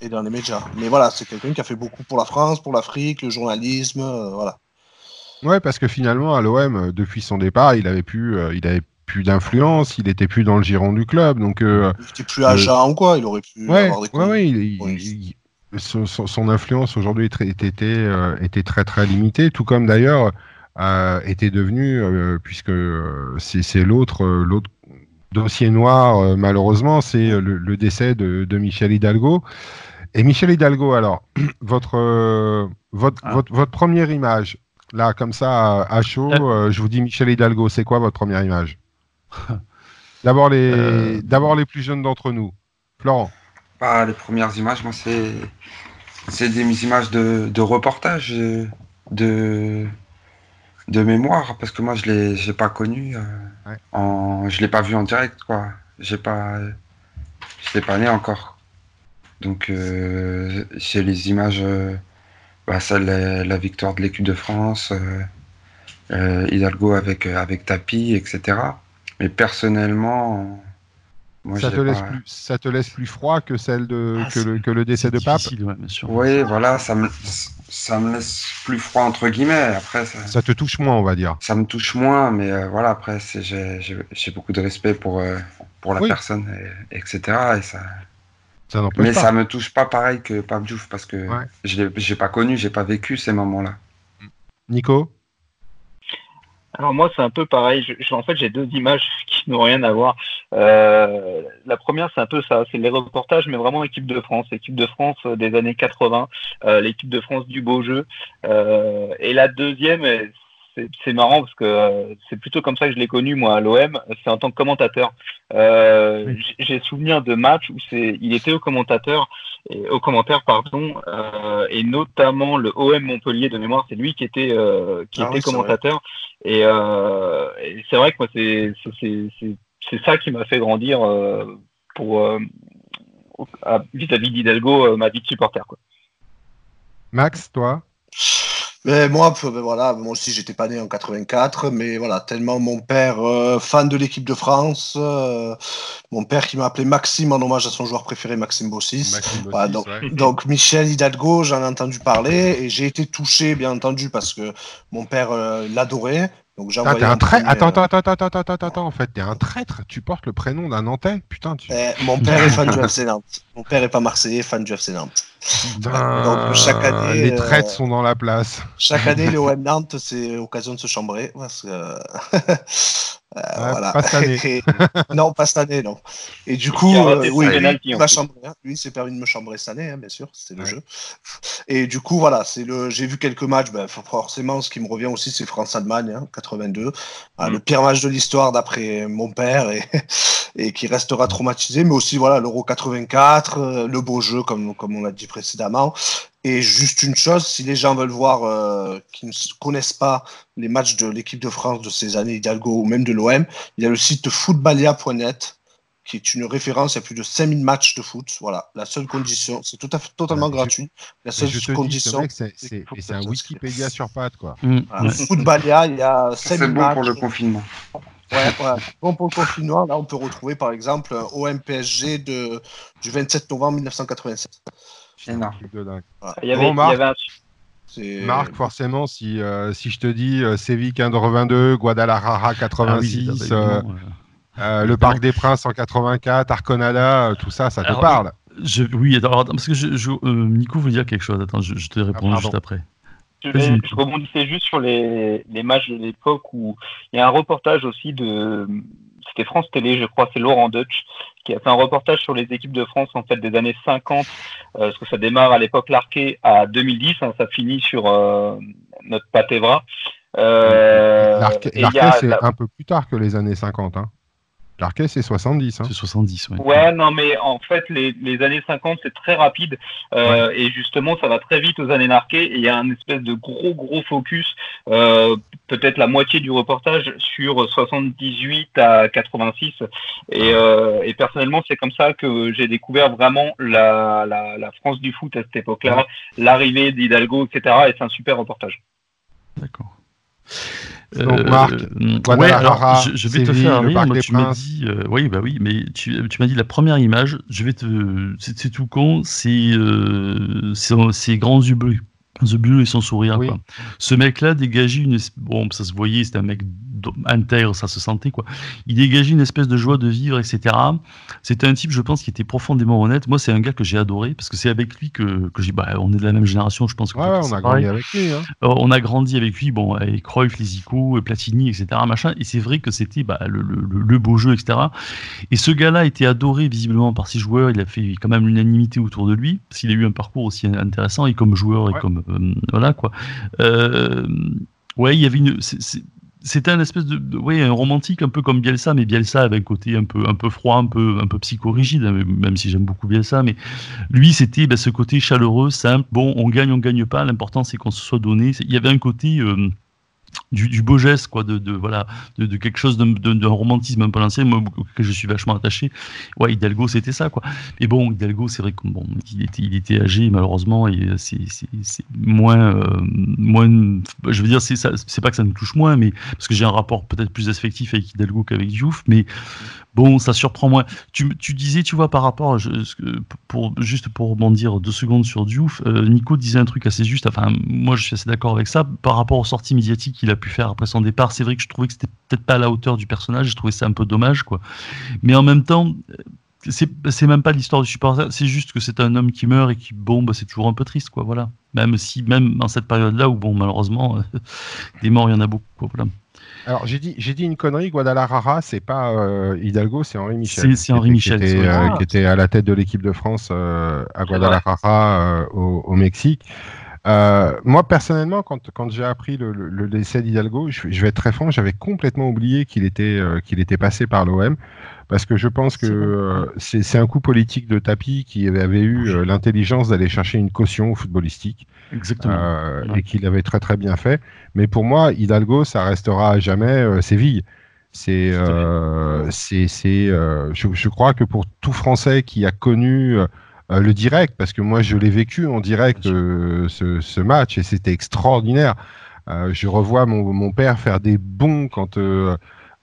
Et dans les médias. Mais voilà, c'est quelqu'un qui a fait beaucoup pour la France, pour l'Afrique, le journalisme, voilà. Ouais, parce que finalement, à l'OM, euh, depuis son départ, il avait euh, il avait plus d'influence, il était plus dans le giron du club. Donc, euh, il était plus agent, quoi. Il aurait pu avoir des ouais, son, influence aujourd'hui était, était très très limitée, tout comme d'ailleurs était devenu, puisque c'est l'autre l'autre dossier noir, malheureusement, c'est le, décès de, de, Michel Hidalgo. Et Michel Hidalgo, alors, *clears throat* votre, votre, ah. votre, votre première image, Là, comme ça, à chaud, euh. Euh, je vous dis Michel Hidalgo, c'est quoi votre première image? *laughs* D'abord les, euh. d'abord les plus jeunes d'entre nous. Florent. Bah, les premières images, moi, c'est, c'est des images de, de reportage, de, de mémoire, parce que moi, je l'ai, j'ai pas connu, en, je l'ai pas vu en direct, quoi. J'ai pas, je l'ai pas né encore. Donc, c'est les images bah, ça, la, victoire de l'équipe de France, euh, euh, Hidalgo avec, euh, avec Tapi, etc. Mais personnellement, moi, ça, te laisse plus, ça te laisse plus froid que, celle de, ah, que, le, que le décès de Pape Oui, voilà, ça me, ça me laisse plus froid, entre guillemets. Après, ça, te touche moins, on va dire. Ça me touche moins, mais voilà, après, j'ai beaucoup de respect pour, pour la personne, etc. Et ça, mais ça me touche pas pareil que Pape Diouf parce que je j'ai pas connu, j'ai pas vécu ces moments-là. Nico? Alors moi c'est un peu pareil. en fait j'ai deux images *laughs* qui n'ont rien à voir. Euh, la première c'est un peu ça, c'est les reportages mais vraiment équipe de France, équipe de France euh, des années 80, euh, l'équipe de France du beau jeu. et la deuxième c'est marrant parce que euh, c'est plutôt comme ça que je l'ai connu moi à l'OM, c'est en tant que commentateur. Euh, J'ai souvenir de matchs où c'est, il était au commentateur, et, au commentaire pardon, euh, et notamment le OM Montpellier de mémoire, c'est lui qui était qui ah était commentateur. Et, et c'est vrai que moi c'est c'est ça qui m'a fait grandir pour vis-à-vis d'Hidalgo ma vie de supporter quoi. Max, toi? Mais moi, ben voilà, moi aussi, j'étais pas né en 84, mais voilà, tellement mon père, euh, fan de l'équipe de France, euh, mon père qui m'a appelé Maxime en hommage à son joueur préféré, Maxime Bossis. *laughs* donc, Michel Hidalgo, j'en ai entendu parler et j'ai été touché, bien entendu, parce que mon père euh, l'adorait. Donc ah, un traître. Attends, attends, attends, attends, attends, attends, attends, en fait, t'es un traître. Tu portes le prénom d'un Nantais, putain. Tu... Eh, mon père est fan du FC Nantes. Mon père est pas marseillais, fan du FC Nantes. Donc chaque année, les traîtres sont dans la place. Chaque année, le *laughs* OM Nantes, c'est occasion de se chambrer parce que *laughs* Euh, voilà. Pas cette année. non, pas cette année, non. Et du coup, euh, oui, il m'a chambré. Hein. Lui, s'est permis de me chambrer cette année, hein, bien sûr, c'était le jeu. Et du coup, voilà, c'est le. J'ai vu quelques matchs. Ben, forcément, ce qui me revient aussi, c'est France-Allemagne, hein, 82. Ah, mm. Le pire match de l'histoire d'après mon père et, *laughs* et qui restera traumatisé. Mais aussi, voilà, l'Euro 84, euh, le beau jeu, comme, comme on l'a dit précédemment. Et juste une chose, si les gens veulent voir, euh, qui ne connaissent pas les matchs de l'équipe de France de ces années Hidalgo ou même de l'OM, il y a le site footballia.net qui est une référence à plus de 5000 matchs de foot. Voilà, la seule condition, c'est tout à fait totalement gratuit. La seule condition. C'est un Wikipédia sur pattes, quoi. Mm. Footballia, il y a 5000 *laughs* C'est bon pour le confinement. Ouais, ouais. Bon, pour le confinement, là, on peut retrouver par exemple OM PSG de, du 27 novembre 1987. C'est énorme. Il y avait, Marc, Marc, forcément, si, euh, si je te dis euh, Séville 22, Guadalajara 86, ah euh, le Parc des Princes en 84, Arconada, tout ça, ça te parle. je, Oui, alors, parce que je, Nico veut dire quelque chose. Attends, je, te réponds ah, juste après. Je, je, rebondissais juste sur les, les matchs de l'époque où il y a un reportage aussi de c'était France Télé, je crois, c'est Laurent Deutsch qui a fait un reportage sur les équipes de France en fait des années 50, parce que ça démarre à l'époque Larquet à 2010, hein, ça finit sur notre Patevra. Larquet, c'est un peu plus tard que les années 50. Hein. L'arquet, c'est 70. Hein. C'est 70, oui. Ouais, non, mais en fait, les, années 50, c'est très rapide. Euh, et justement, ça va très vite aux années Narquet. Et il y a un espèce de gros, gros focus, euh, peut-être la moitié du reportage, sur 78 à 86. Euh, et, personnellement, c'est comme ça que j'ai découvert vraiment la, la, France du foot à cette époque-là, l'arrivée d'Hidalgo, etc. Et c'est un super reportage. D'accord. Donc Marc, euh, ouais, alors, je, vais te faire rire. Moi, tu m'as dit, euh, oui, bah oui, mais tu, tu m'as dit la première image. Je vais te, c'est tout con. C'est, euh, c'est grands yeux bleus. The Bull et son sourire. Quoi. Ce mec-là dégageait une. Bon, ça se voyait, c'était un mec intègre, ça se sentait. quoi. Il dégageait une espèce de joie de vivre, etc. C'était un type, je pense, qui était profondément honnête. Moi, c'est un gars que j'ai adoré parce que c'est avec lui que, que j'ai. Bah, on est de la même génération, je pense. Que ouais, on a grandi avec lui. Hein. Euh, on a grandi avec lui, bon, avec Cruyff, Lisico, Platini, etc. Machin. Et c'est vrai que c'était bah, le, le, le, beau jeu, etc. Et ce gars-là était adoré visiblement par ses joueurs. Il a fait quand même l'unanimité autour de lui parce qu'il a eu un parcours aussi intéressant et comme joueur et comme voilà quoi. Euh, ouais, il y avait une. c'était un espèce de, ouais, un romantique un peu comme Bielsa, mais Bielsa avait un côté un peu, un peu froid, un peu, un peu psychorigide, hein, même si j'aime beaucoup Bielsa. Mais lui, c'était bah, ce côté chaleureux, simple. Bon, on gagne, on gagne pas. L'important, c'est qu'on se soit donné. Il y avait un côté. Euh, du, beau geste, quoi, de, de voilà, de, quelque chose d'un romantisme un peu l'ancien, moi, que je suis vachement attaché. Ouais, Hidalgo, c'était ça, quoi. Et bon, Hidalgo, c'est vrai qu'il était, il était âgé, malheureusement, et c'est moins, euh, moins, je veux dire, c'est pas que ça nous touche moins, mais parce que j'ai un rapport peut-être plus affectif avec Hidalgo qu'avec Diouf, mais Bon, ça surprend moins. Tu, disais, tu vois, par rapport, juste pour rebondir deux secondes sur Diouf, euh, Nico disait un truc assez juste, enfin, moi je suis assez d'accord avec ça, par rapport aux sorties médiatiques qu'il a pu faire après son départ, c'est vrai que je trouvais que c'était peut-être pas à la hauteur du personnage, je trouvais ça un peu dommage, quoi. Mais en même temps, c'est même pas l'histoire du supporter, c'est juste que c'est un homme qui meurt et qui, bon, bah, c'est toujours un peu triste, quoi, voilà. Même si, même dans cette période-là où, bon, malheureusement, *laughs* des morts, il y en a beaucoup, quoi, voilà. Alors j'ai dit, j'ai dit une connerie, Guadalajara, c'est pas euh, Hidalgo, c'est Henri Michel. C'est Henri Michel. Euh, qui était, à la tête de l'équipe de France euh, à Guadalajara au, Mexique. moi personnellement, quand, quand j'ai appris le, décès d'Hidalgo, je, vais être très franc, j'avais complètement oublié qu'il était, qu'il était passé par l'OM parce que je pense que euh, c'est un coup politique de tapis qui avait eu euh, l'intelligence d'aller chercher une caution footballistique. Exactement. Euh, et qu'il avait très très bien fait. Mais pour moi, Hidalgo, ça restera à jamais Séville. C'est, c'est, je, je, crois que pour tout Français qui a connu le direct, parce que moi je l'ai vécu en direct ce, ce, match et c'était extraordinaire. je revois mon, mon, père faire des bons quand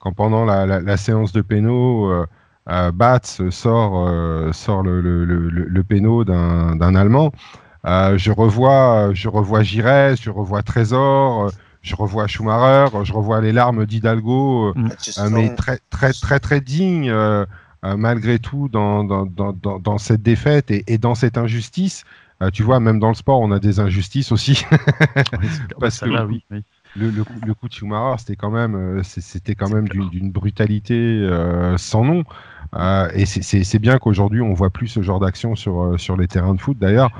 quand pendant la, séance de péno, euh, euh Bats sort, euh, sort le, le, le, péno d'un Allemand, euh, je revois, je revois Giresse, je revois Trésor, je revois Schumacher, je revois les larmes d'Hidalgo, mm. mais très, très, très, très digne. malgré tout dans, dans, dans, dans, cette défaite et, et dans cette injustice. tu vois, même dans le sport, on a des injustices aussi. *laughs* Parce que, oui le, coup, de Schumacher, c'était quand même, euh, c'était quand même d'une brutalité euh, sans nom. Euh, et c'est bien qu'aujourd'hui, on voit plus ce genre d'action sur, sur les terrains de foot, d'ailleurs.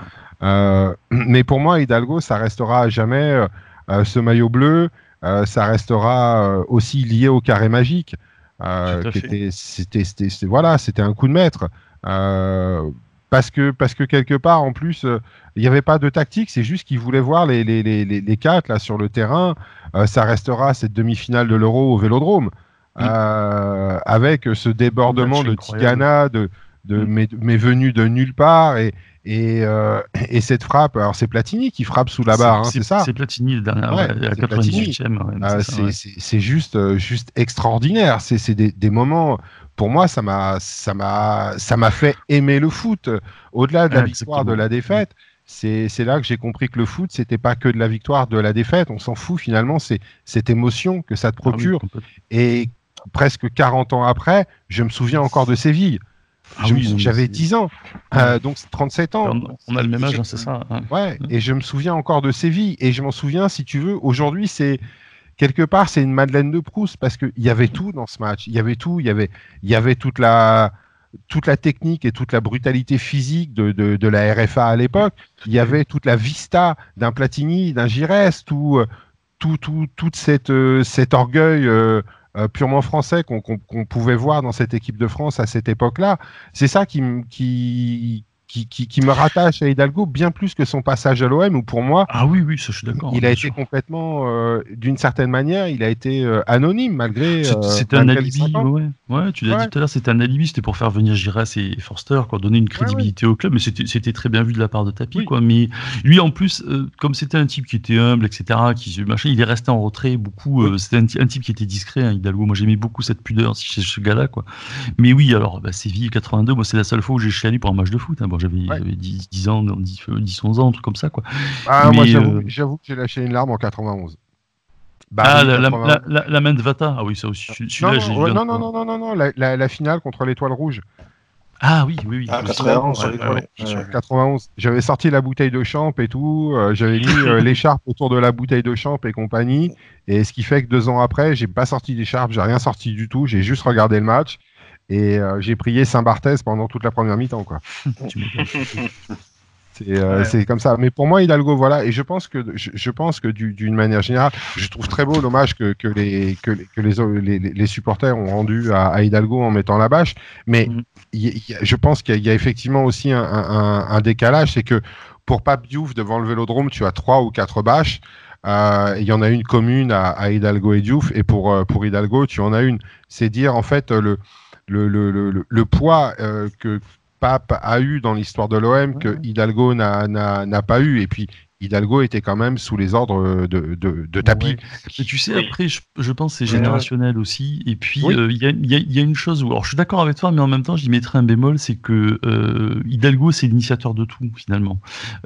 mais pour moi, Hidalgo, ça restera à jamais ce maillot bleu. ça restera aussi lié au carré magique. c'était, voilà, c'était un coup de maître parce que, parce que quelque part, en plus, euh, il n'y avait pas de tactique, c'est juste qu'ils voulaient voir les, les, les, les, quatre là, sur le terrain. Euh, ça restera cette demi-finale de l'Euro au Vélodrome, euh, avec ce débordement de Tigana, de, de, mm. mais, venu de nulle part, et, et, et cette frappe. Alors, c'est Platini qui frappe sous la barre, hein, c'est ça? C'est Platini, le dernier, ouais, la 98e. c'est juste, juste extraordinaire. C'est des, des moments pour moi, ça m'a, ça m'a, ça m'a fait aimer le foot. Au-delà de la victoire, de la défaite, c'est, là que j'ai compris que le foot, c'était pas que de la victoire, de la défaite. On s'en fout finalement. C'est cette émotion que ça te ah procure. et presque 40 ans après, je me souviens encore de Séville. Ah j'avais 10 ans, euh, donc 37 ans. On, a le même âge, hein, c'est ça. Hein. Ouais, et je me souviens encore de Séville. Et je m'en souviens, si tu veux, aujourd'hui, c'est quelque part, c'est une Madeleine de Proust parce qu'il y avait tout dans ce match. Il y avait tout. Il y avait, y avait toute la, toute la technique et toute la brutalité physique de, de, la RFA à l'époque. Il y avait toute la vista d'un Platini, d'un Giresse, tout, tout, tout, toute cette, cet orgueil. purement français qu'on pouvait voir dans cette équipe de France à cette époque-là. C'est ça qui, qui, qui, me rattache à Hidalgo bien plus que son passage à l'OM, où pour moi, ah oui, oui, ça, je suis d'accord. Il a été complètement, euh, d'une certaine manière, il a été euh, anonyme malgré. C'était euh, un alibi, ouais. ouais. tu l'as dit tout à l'heure, c'était un alibi, c'était pour faire venir Giras et Forster, quoi, donner une crédibilité au club, mais c'était très bien vu de la part de Tapi, quoi. Mais lui, en plus, comme c'était un type qui était humble, etc., qui machin, il est resté en retrait beaucoup. c'était un, type qui était discret, hein, Hidalgo. Moi, j'aimais beaucoup cette pudeur chez ce gars-là, quoi. Mais oui, alors, bah, Séville 82, moi, c'est la seule fois où j'ai chialé pour un match de foot. Hein j'avais 10, ans, 10, 10, 11 ans, un truc comme ça. Quoi. Ah, moi, euh, j'avoue que j'ai lâché une larme en 91. Bah, ah, la, la, la, main de Vata, ah oui, ça aussi. Non, non, non, non, non, non, non, la, finale contre l'étoile rouge. Ah oui, oui, oui. Ah, 91, 91. J'avais sorti la bouteille de champ et tout. Euh, j'avais mis euh, *laughs* l'écharpe autour de la bouteille de champ et compagnie. Et ce qui fait que deux ans après, j'ai pas sorti d'écharpe, j'ai rien sorti du tout. J'ai juste regardé le match. Et euh, j'ai prié Saint-Barthès pendant toute la première mi-temps. quoi. *laughs* Euh, c'est comme ça. Mais pour moi, Hidalgo, voilà. Et je pense que, je, pense que d'une manière générale, je trouve très beau l'hommage que, que, les, que, que les, les, supporters ont rendu à, Hidalgo en mettant la bâche. Mais mm. je pense qu'il y, a effectivement aussi un, un, décalage. C'est que pour Pape Diouf, devant le vélodrome, tu as trois ou quatre bâches. Euh, il y en a une commune à, à Hidalgo et Diouf. Et pour, pour Hidalgo, tu en as une. C'est dire, en fait, le le, le, le, le poids euh, que Pape a eu dans l'histoire de l'OM que Hidalgo n'a pas eu. Et puis, Hidalgo était quand même sous les ordres de, de, de tapis. Mais tu sais, après, je, pense que c'est générationnel aussi. Et puis, euh, il y, a, y, a, une chose où, alors je suis d'accord avec toi, mais en même temps, j'y mettrais un bémol, c'est que euh, Hidalgo, c'est l'initiateur de tout, finalement.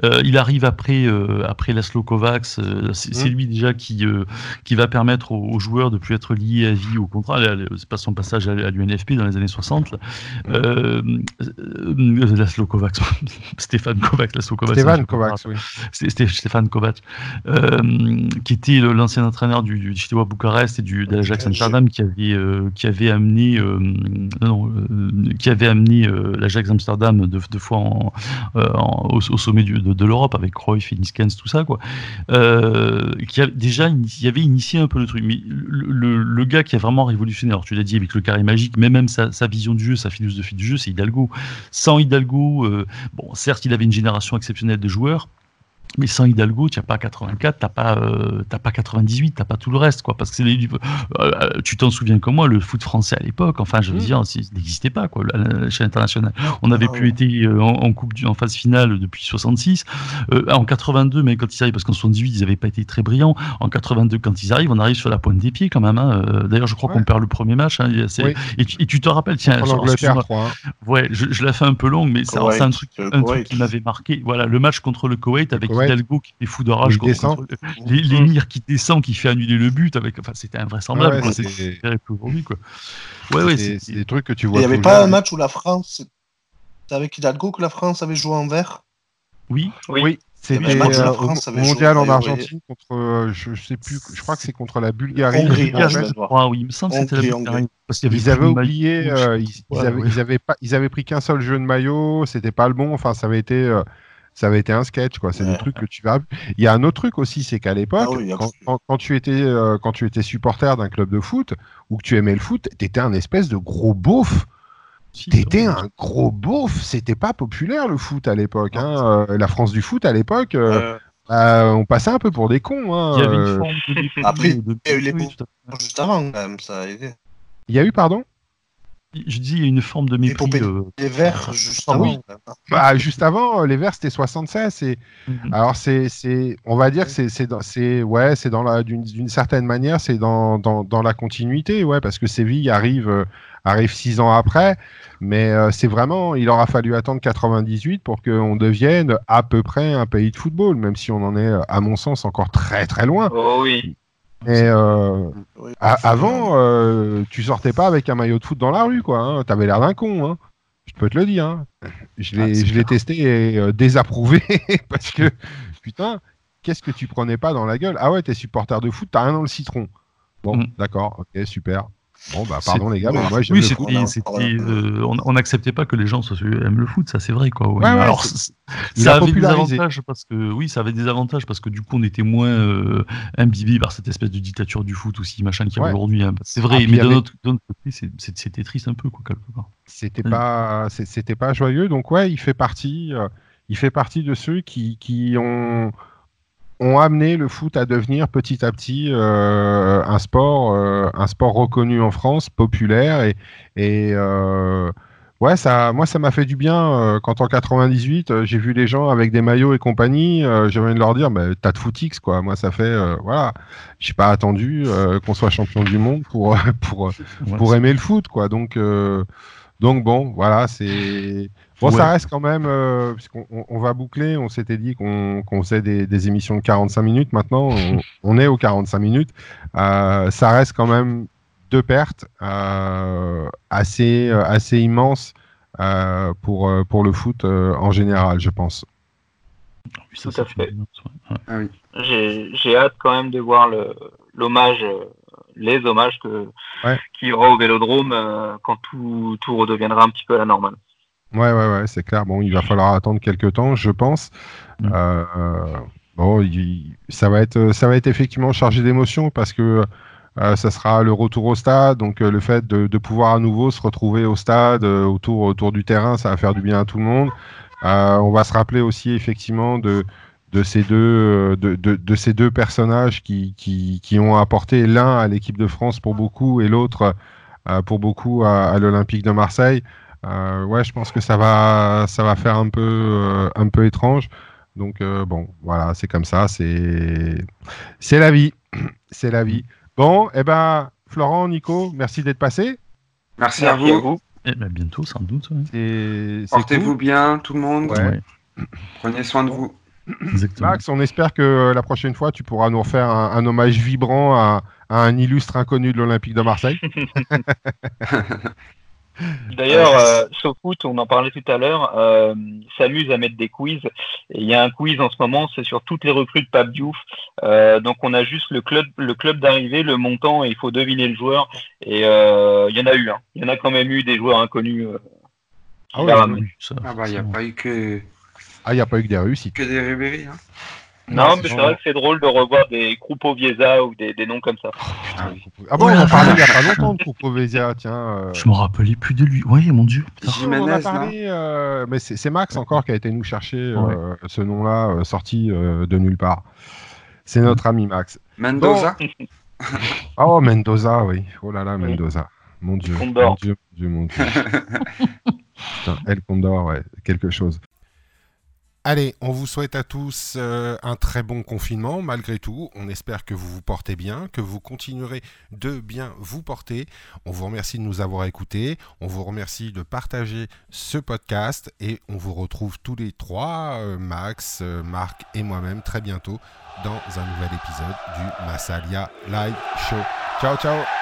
Euh, il arrive après, après Laszlo Kovacs, c'est lui déjà qui, qui va permettre aux, joueurs de plus être liés à vie au contrat. C'est pas son passage à, l'UNFP dans les années 60. Laszlo Kovacs, *laughs* Stéphane Kovacs, Laszlo Kovacs. Stéphane Kovacs, oui. Stéphane Kovac, euh, qui était l'ancien entraîneur du, du Chitewa Bucarest et du, de l'Ajax Amsterdam, qui avait, euh, qui avait amené, euh, non, qui avait amené l'Ajax Amsterdam deux, deux fois en, au, sommet de, de l'Europe avec Cruyff Niskens, tout ça, quoi. qui a, déjà il y avait initié un peu le truc. Mais le, le, gars qui a vraiment révolutionné, alors tu l'as dit avec le carré magique, mais même sa, sa vision du jeu, sa philosophie du jeu, c'est Hidalgo. Sans Hidalgo, bon, certes, il avait une génération exceptionnelle de joueurs, mais sans Hidalgo, tu n'as pas 84, tu n'as pas, euh, pas 98, tu n'as pas tout le reste. Quoi, parce que les, euh, tu t'en souviens comme moi, le foot français à l'époque, enfin, je veux mmh. dire, il n'existait pas quoi, à l'échelle internationale. On n'avait ah plus été euh, en, coupe en phase finale depuis 66. Euh, en 82, mais quand ils arrivent, parce qu'en 78, ils n'avaient pas été très brillants. En 82, quand ils arrivent, on arrive sur la pointe des pieds quand même. Hein. D'ailleurs, je crois qu'on perd le premier match. Hein, et, tu, te rappelles, tiens, hein. ouais, je, je la fais un peu longue, mais c'est un truc, un truc qui m'avait marqué. Voilà, le match contre le Koweït avec Hidalgo qui est fou de rage, l'émir qui descend, qui fait annuler le but, avec, enfin, c'était invraisemblable. Ouais, c'est aujourd'hui, quoi. Ouais, ouais, c'est des trucs que tu vois. Il n'y avait pas un match où la France, c'est avec Hidalgo que la France avait joué en vert? Oui, oui. C'était euh, au mondial en Argentine contre, euh, je, sais plus, je crois que c'est contre la Bulgarie. Hongrie, oui, il me semble que c'était la Bulgarie. Parce ils avaient oublié, euh, ils, avaient, ils, avaient, pas, ils avaient pris qu'un seul jeu de maillot, c'était pas le bon. Enfin, ça avait été, ça avait été un sketch, quoi. C'est des trucs que tu vas. Il y a un autre truc aussi, c'est qu'à l'époque, ah quand, tu étais, euh, quand tu étais supporter d'un club de foot ou que tu aimais le foot, t'étais un espèce de gros beauf. T'étais un gros beauf. C'était pas populaire le foot à l'époque. Hein. Euh, la France du foot à l'époque. Euh, on passait un peu pour des cons. Hein, il y avait une forme de... Après, il y a eu les juste avant, quand même, ça a aidé. Il y a eu, pardon? Je dis, il y a une forme de mépris. Euh, les Verts, juste ah avant. Bah, juste avant, les Verts, c'était 76. Et... Mhm. Alors, c'est, c'est, on va dire que c'est, c'est, c'est, ouais, c'est dans la, d'une, certaine manière, c'est dans, dans, dans, la continuité, ouais, parce que Séville arrive, euh, arrive six ans après. Mais euh, c'est vraiment, il aura fallu attendre 98 pour qu'on devienne à peu près un pays de football, même si on en est, à mon sens, encore très très loin. Oh oui. Et euh, avant, euh, tu sortais pas avec un maillot de foot dans la rue, quoi. Hein. T'avais l'air d'un con, hein. Je peux te le dire. Hein. Je l'ai, ah, testé et euh, désapprouvé *laughs* parce que putain, qu'est-ce que tu prenais pas dans la gueule? Ah ouais, t'es supporter de foot, t'as rien dans le citron. Bon, Mm. d'accord, ok, super. Bon, bah, pardon les gars, mais moi j'aime Oui, le foot. Euh, on n'acceptait pas que les gens soient- aiment le foot, ça c'est vrai quoi. Ouais, ouais, Alors, ça avait des avantages parce que oui, ça avait des avantages parce que du coup on était moins euh, imbibé par cette espèce de dictature du foot aussi machin qu'il y a Ouais. aujourd'hui. hein. C'est Ah, vrai, il mais d'un autre, côté, c'était triste un peu quoi quelque part. C'était pas, c'était pas joyeux. Donc ouais, il fait partie, euh, il fait partie de ceux qui, qui ont ont amené le foot à devenir petit à petit euh, un sport, euh, un sport reconnu en France, populaire et, et euh, ouais, ça, moi ça m'a fait du bien quand en 98 euh, j'ai vu les gens avec des maillots et compagnie, j'ai envie de leur dire, bah, t'as de footix quoi. Moi ça fait, voilà, j'ai pas attendu qu'on soit champion du monde pour *laughs* pour pour aimer le foot, quoi. Donc, donc bon, voilà, c'est. Bon, Ouais. ça reste quand même, euh, puisqu'on on, on va boucler, on s'était dit qu'on faisait des, des émissions de 45 minutes, maintenant on, on est aux 45 minutes, Euh, ça reste quand même deux pertes euh, assez, euh, assez immenses euh, pour, pour le foot euh, en général, je pense. oui, ça, Tout ça à fait. ouais. Ah oui. J'ai j'ai hâte quand même de voir le- l'hommage, les hommages que Ouais. qu'il y aura au Vélodrome euh, quand tout, tout redeviendra un petit peu à la normale. Ouais, ouais, ouais, c'est clair. Bon, il va falloir attendre quelques temps, je pense. Mm. Euh, bon, il- ça va être, ça va être effectivement chargé d'émotions parce que euh, ça sera le retour au stade. Donc, euh, le fait de, de pouvoir à nouveau se retrouver au stade, euh, autour, autour du terrain, ça va faire du bien à tout le monde. Euh, on va se rappeler aussi effectivement de, de ces deux, euh, de, de, de ces deux personnages qui, qui, qui ont apporté l'un à l'équipe de France pour beaucoup et l'autre euh, pour beaucoup à, à l'Olympique de Marseille. Euh, ouais, je pense que ça va, ça va faire un peu, euh, un peu étrange. Donc euh, bon, voilà, c'est comme ça, c'est, c'est la vie, *clears throat* c'est la vie. Bon, eh ben, Florent, Nico, merci d'être passé. Merci, à vous. à vous. Eh ben, bientôt sans doute. ouais. Portez-vous cool. bien, tout le monde. Ouais. Prenez soin de vous. *clears throat* Exactement. Max, on espère que euh, la prochaine fois, tu pourras nous refaire un, un hommage vibrant à, à un illustre inconnu de l'Olympique de Marseille. *laughs* *laughs* D'ailleurs, euh, SoFoot, on en parlait tout à l'heure, euh, s'amuse à mettre des quiz. Et il y a un quiz en ce moment, c'est sur toutes les recrues de Pape Diouf. Euh, donc on a juste le club, le club d'arrivée, le montant, et il faut deviner le joueur. Et euh, il y en a eu. Hein. Il y en a quand même eu des joueurs inconnus. euh, Ah ouais. Oui, ça, Ah bah, il n'y a bon. pas eu que, Ah, il n'y a pas eu que des réussites. que des Ribéry. Hein. Non, mais c'est vrai que c'est drôle de revoir des Croupo Viesa ou des, des noms comme ça. Ah oui. Ah bon, Oh on en parlait il n'y a pas longtemps de Coupo Vézia, tiens. euh. Je me rappelais plus de lui. Oui, mon dieu. putain. on en a Jiménez, parlé, euh, mais c'est Max encore qui a été nous chercher euh, ce nom-là, euh, sorti euh, de nulle part. C'est notre ami Max. Mendoza Oh, Mendoza, oui. Oh là là, Mendoza. Mon Dieu. Condor. Mon Dieu, mon Dieu, mon Dieu. *laughs* Putain, El Condor, ouais, quelque chose. Allez, on vous souhaite à tous euh, un très bon confinement malgré tout. On espère que vous vous portez bien, que vous continuerez de bien vous porter. On vous remercie de nous avoir écoutés. On vous remercie de partager ce podcast et on vous retrouve tous les trois, euh, Max, euh, Marc et moi-même, très bientôt dans un nouvel épisode du Massalia Live Show. Ciao, ciao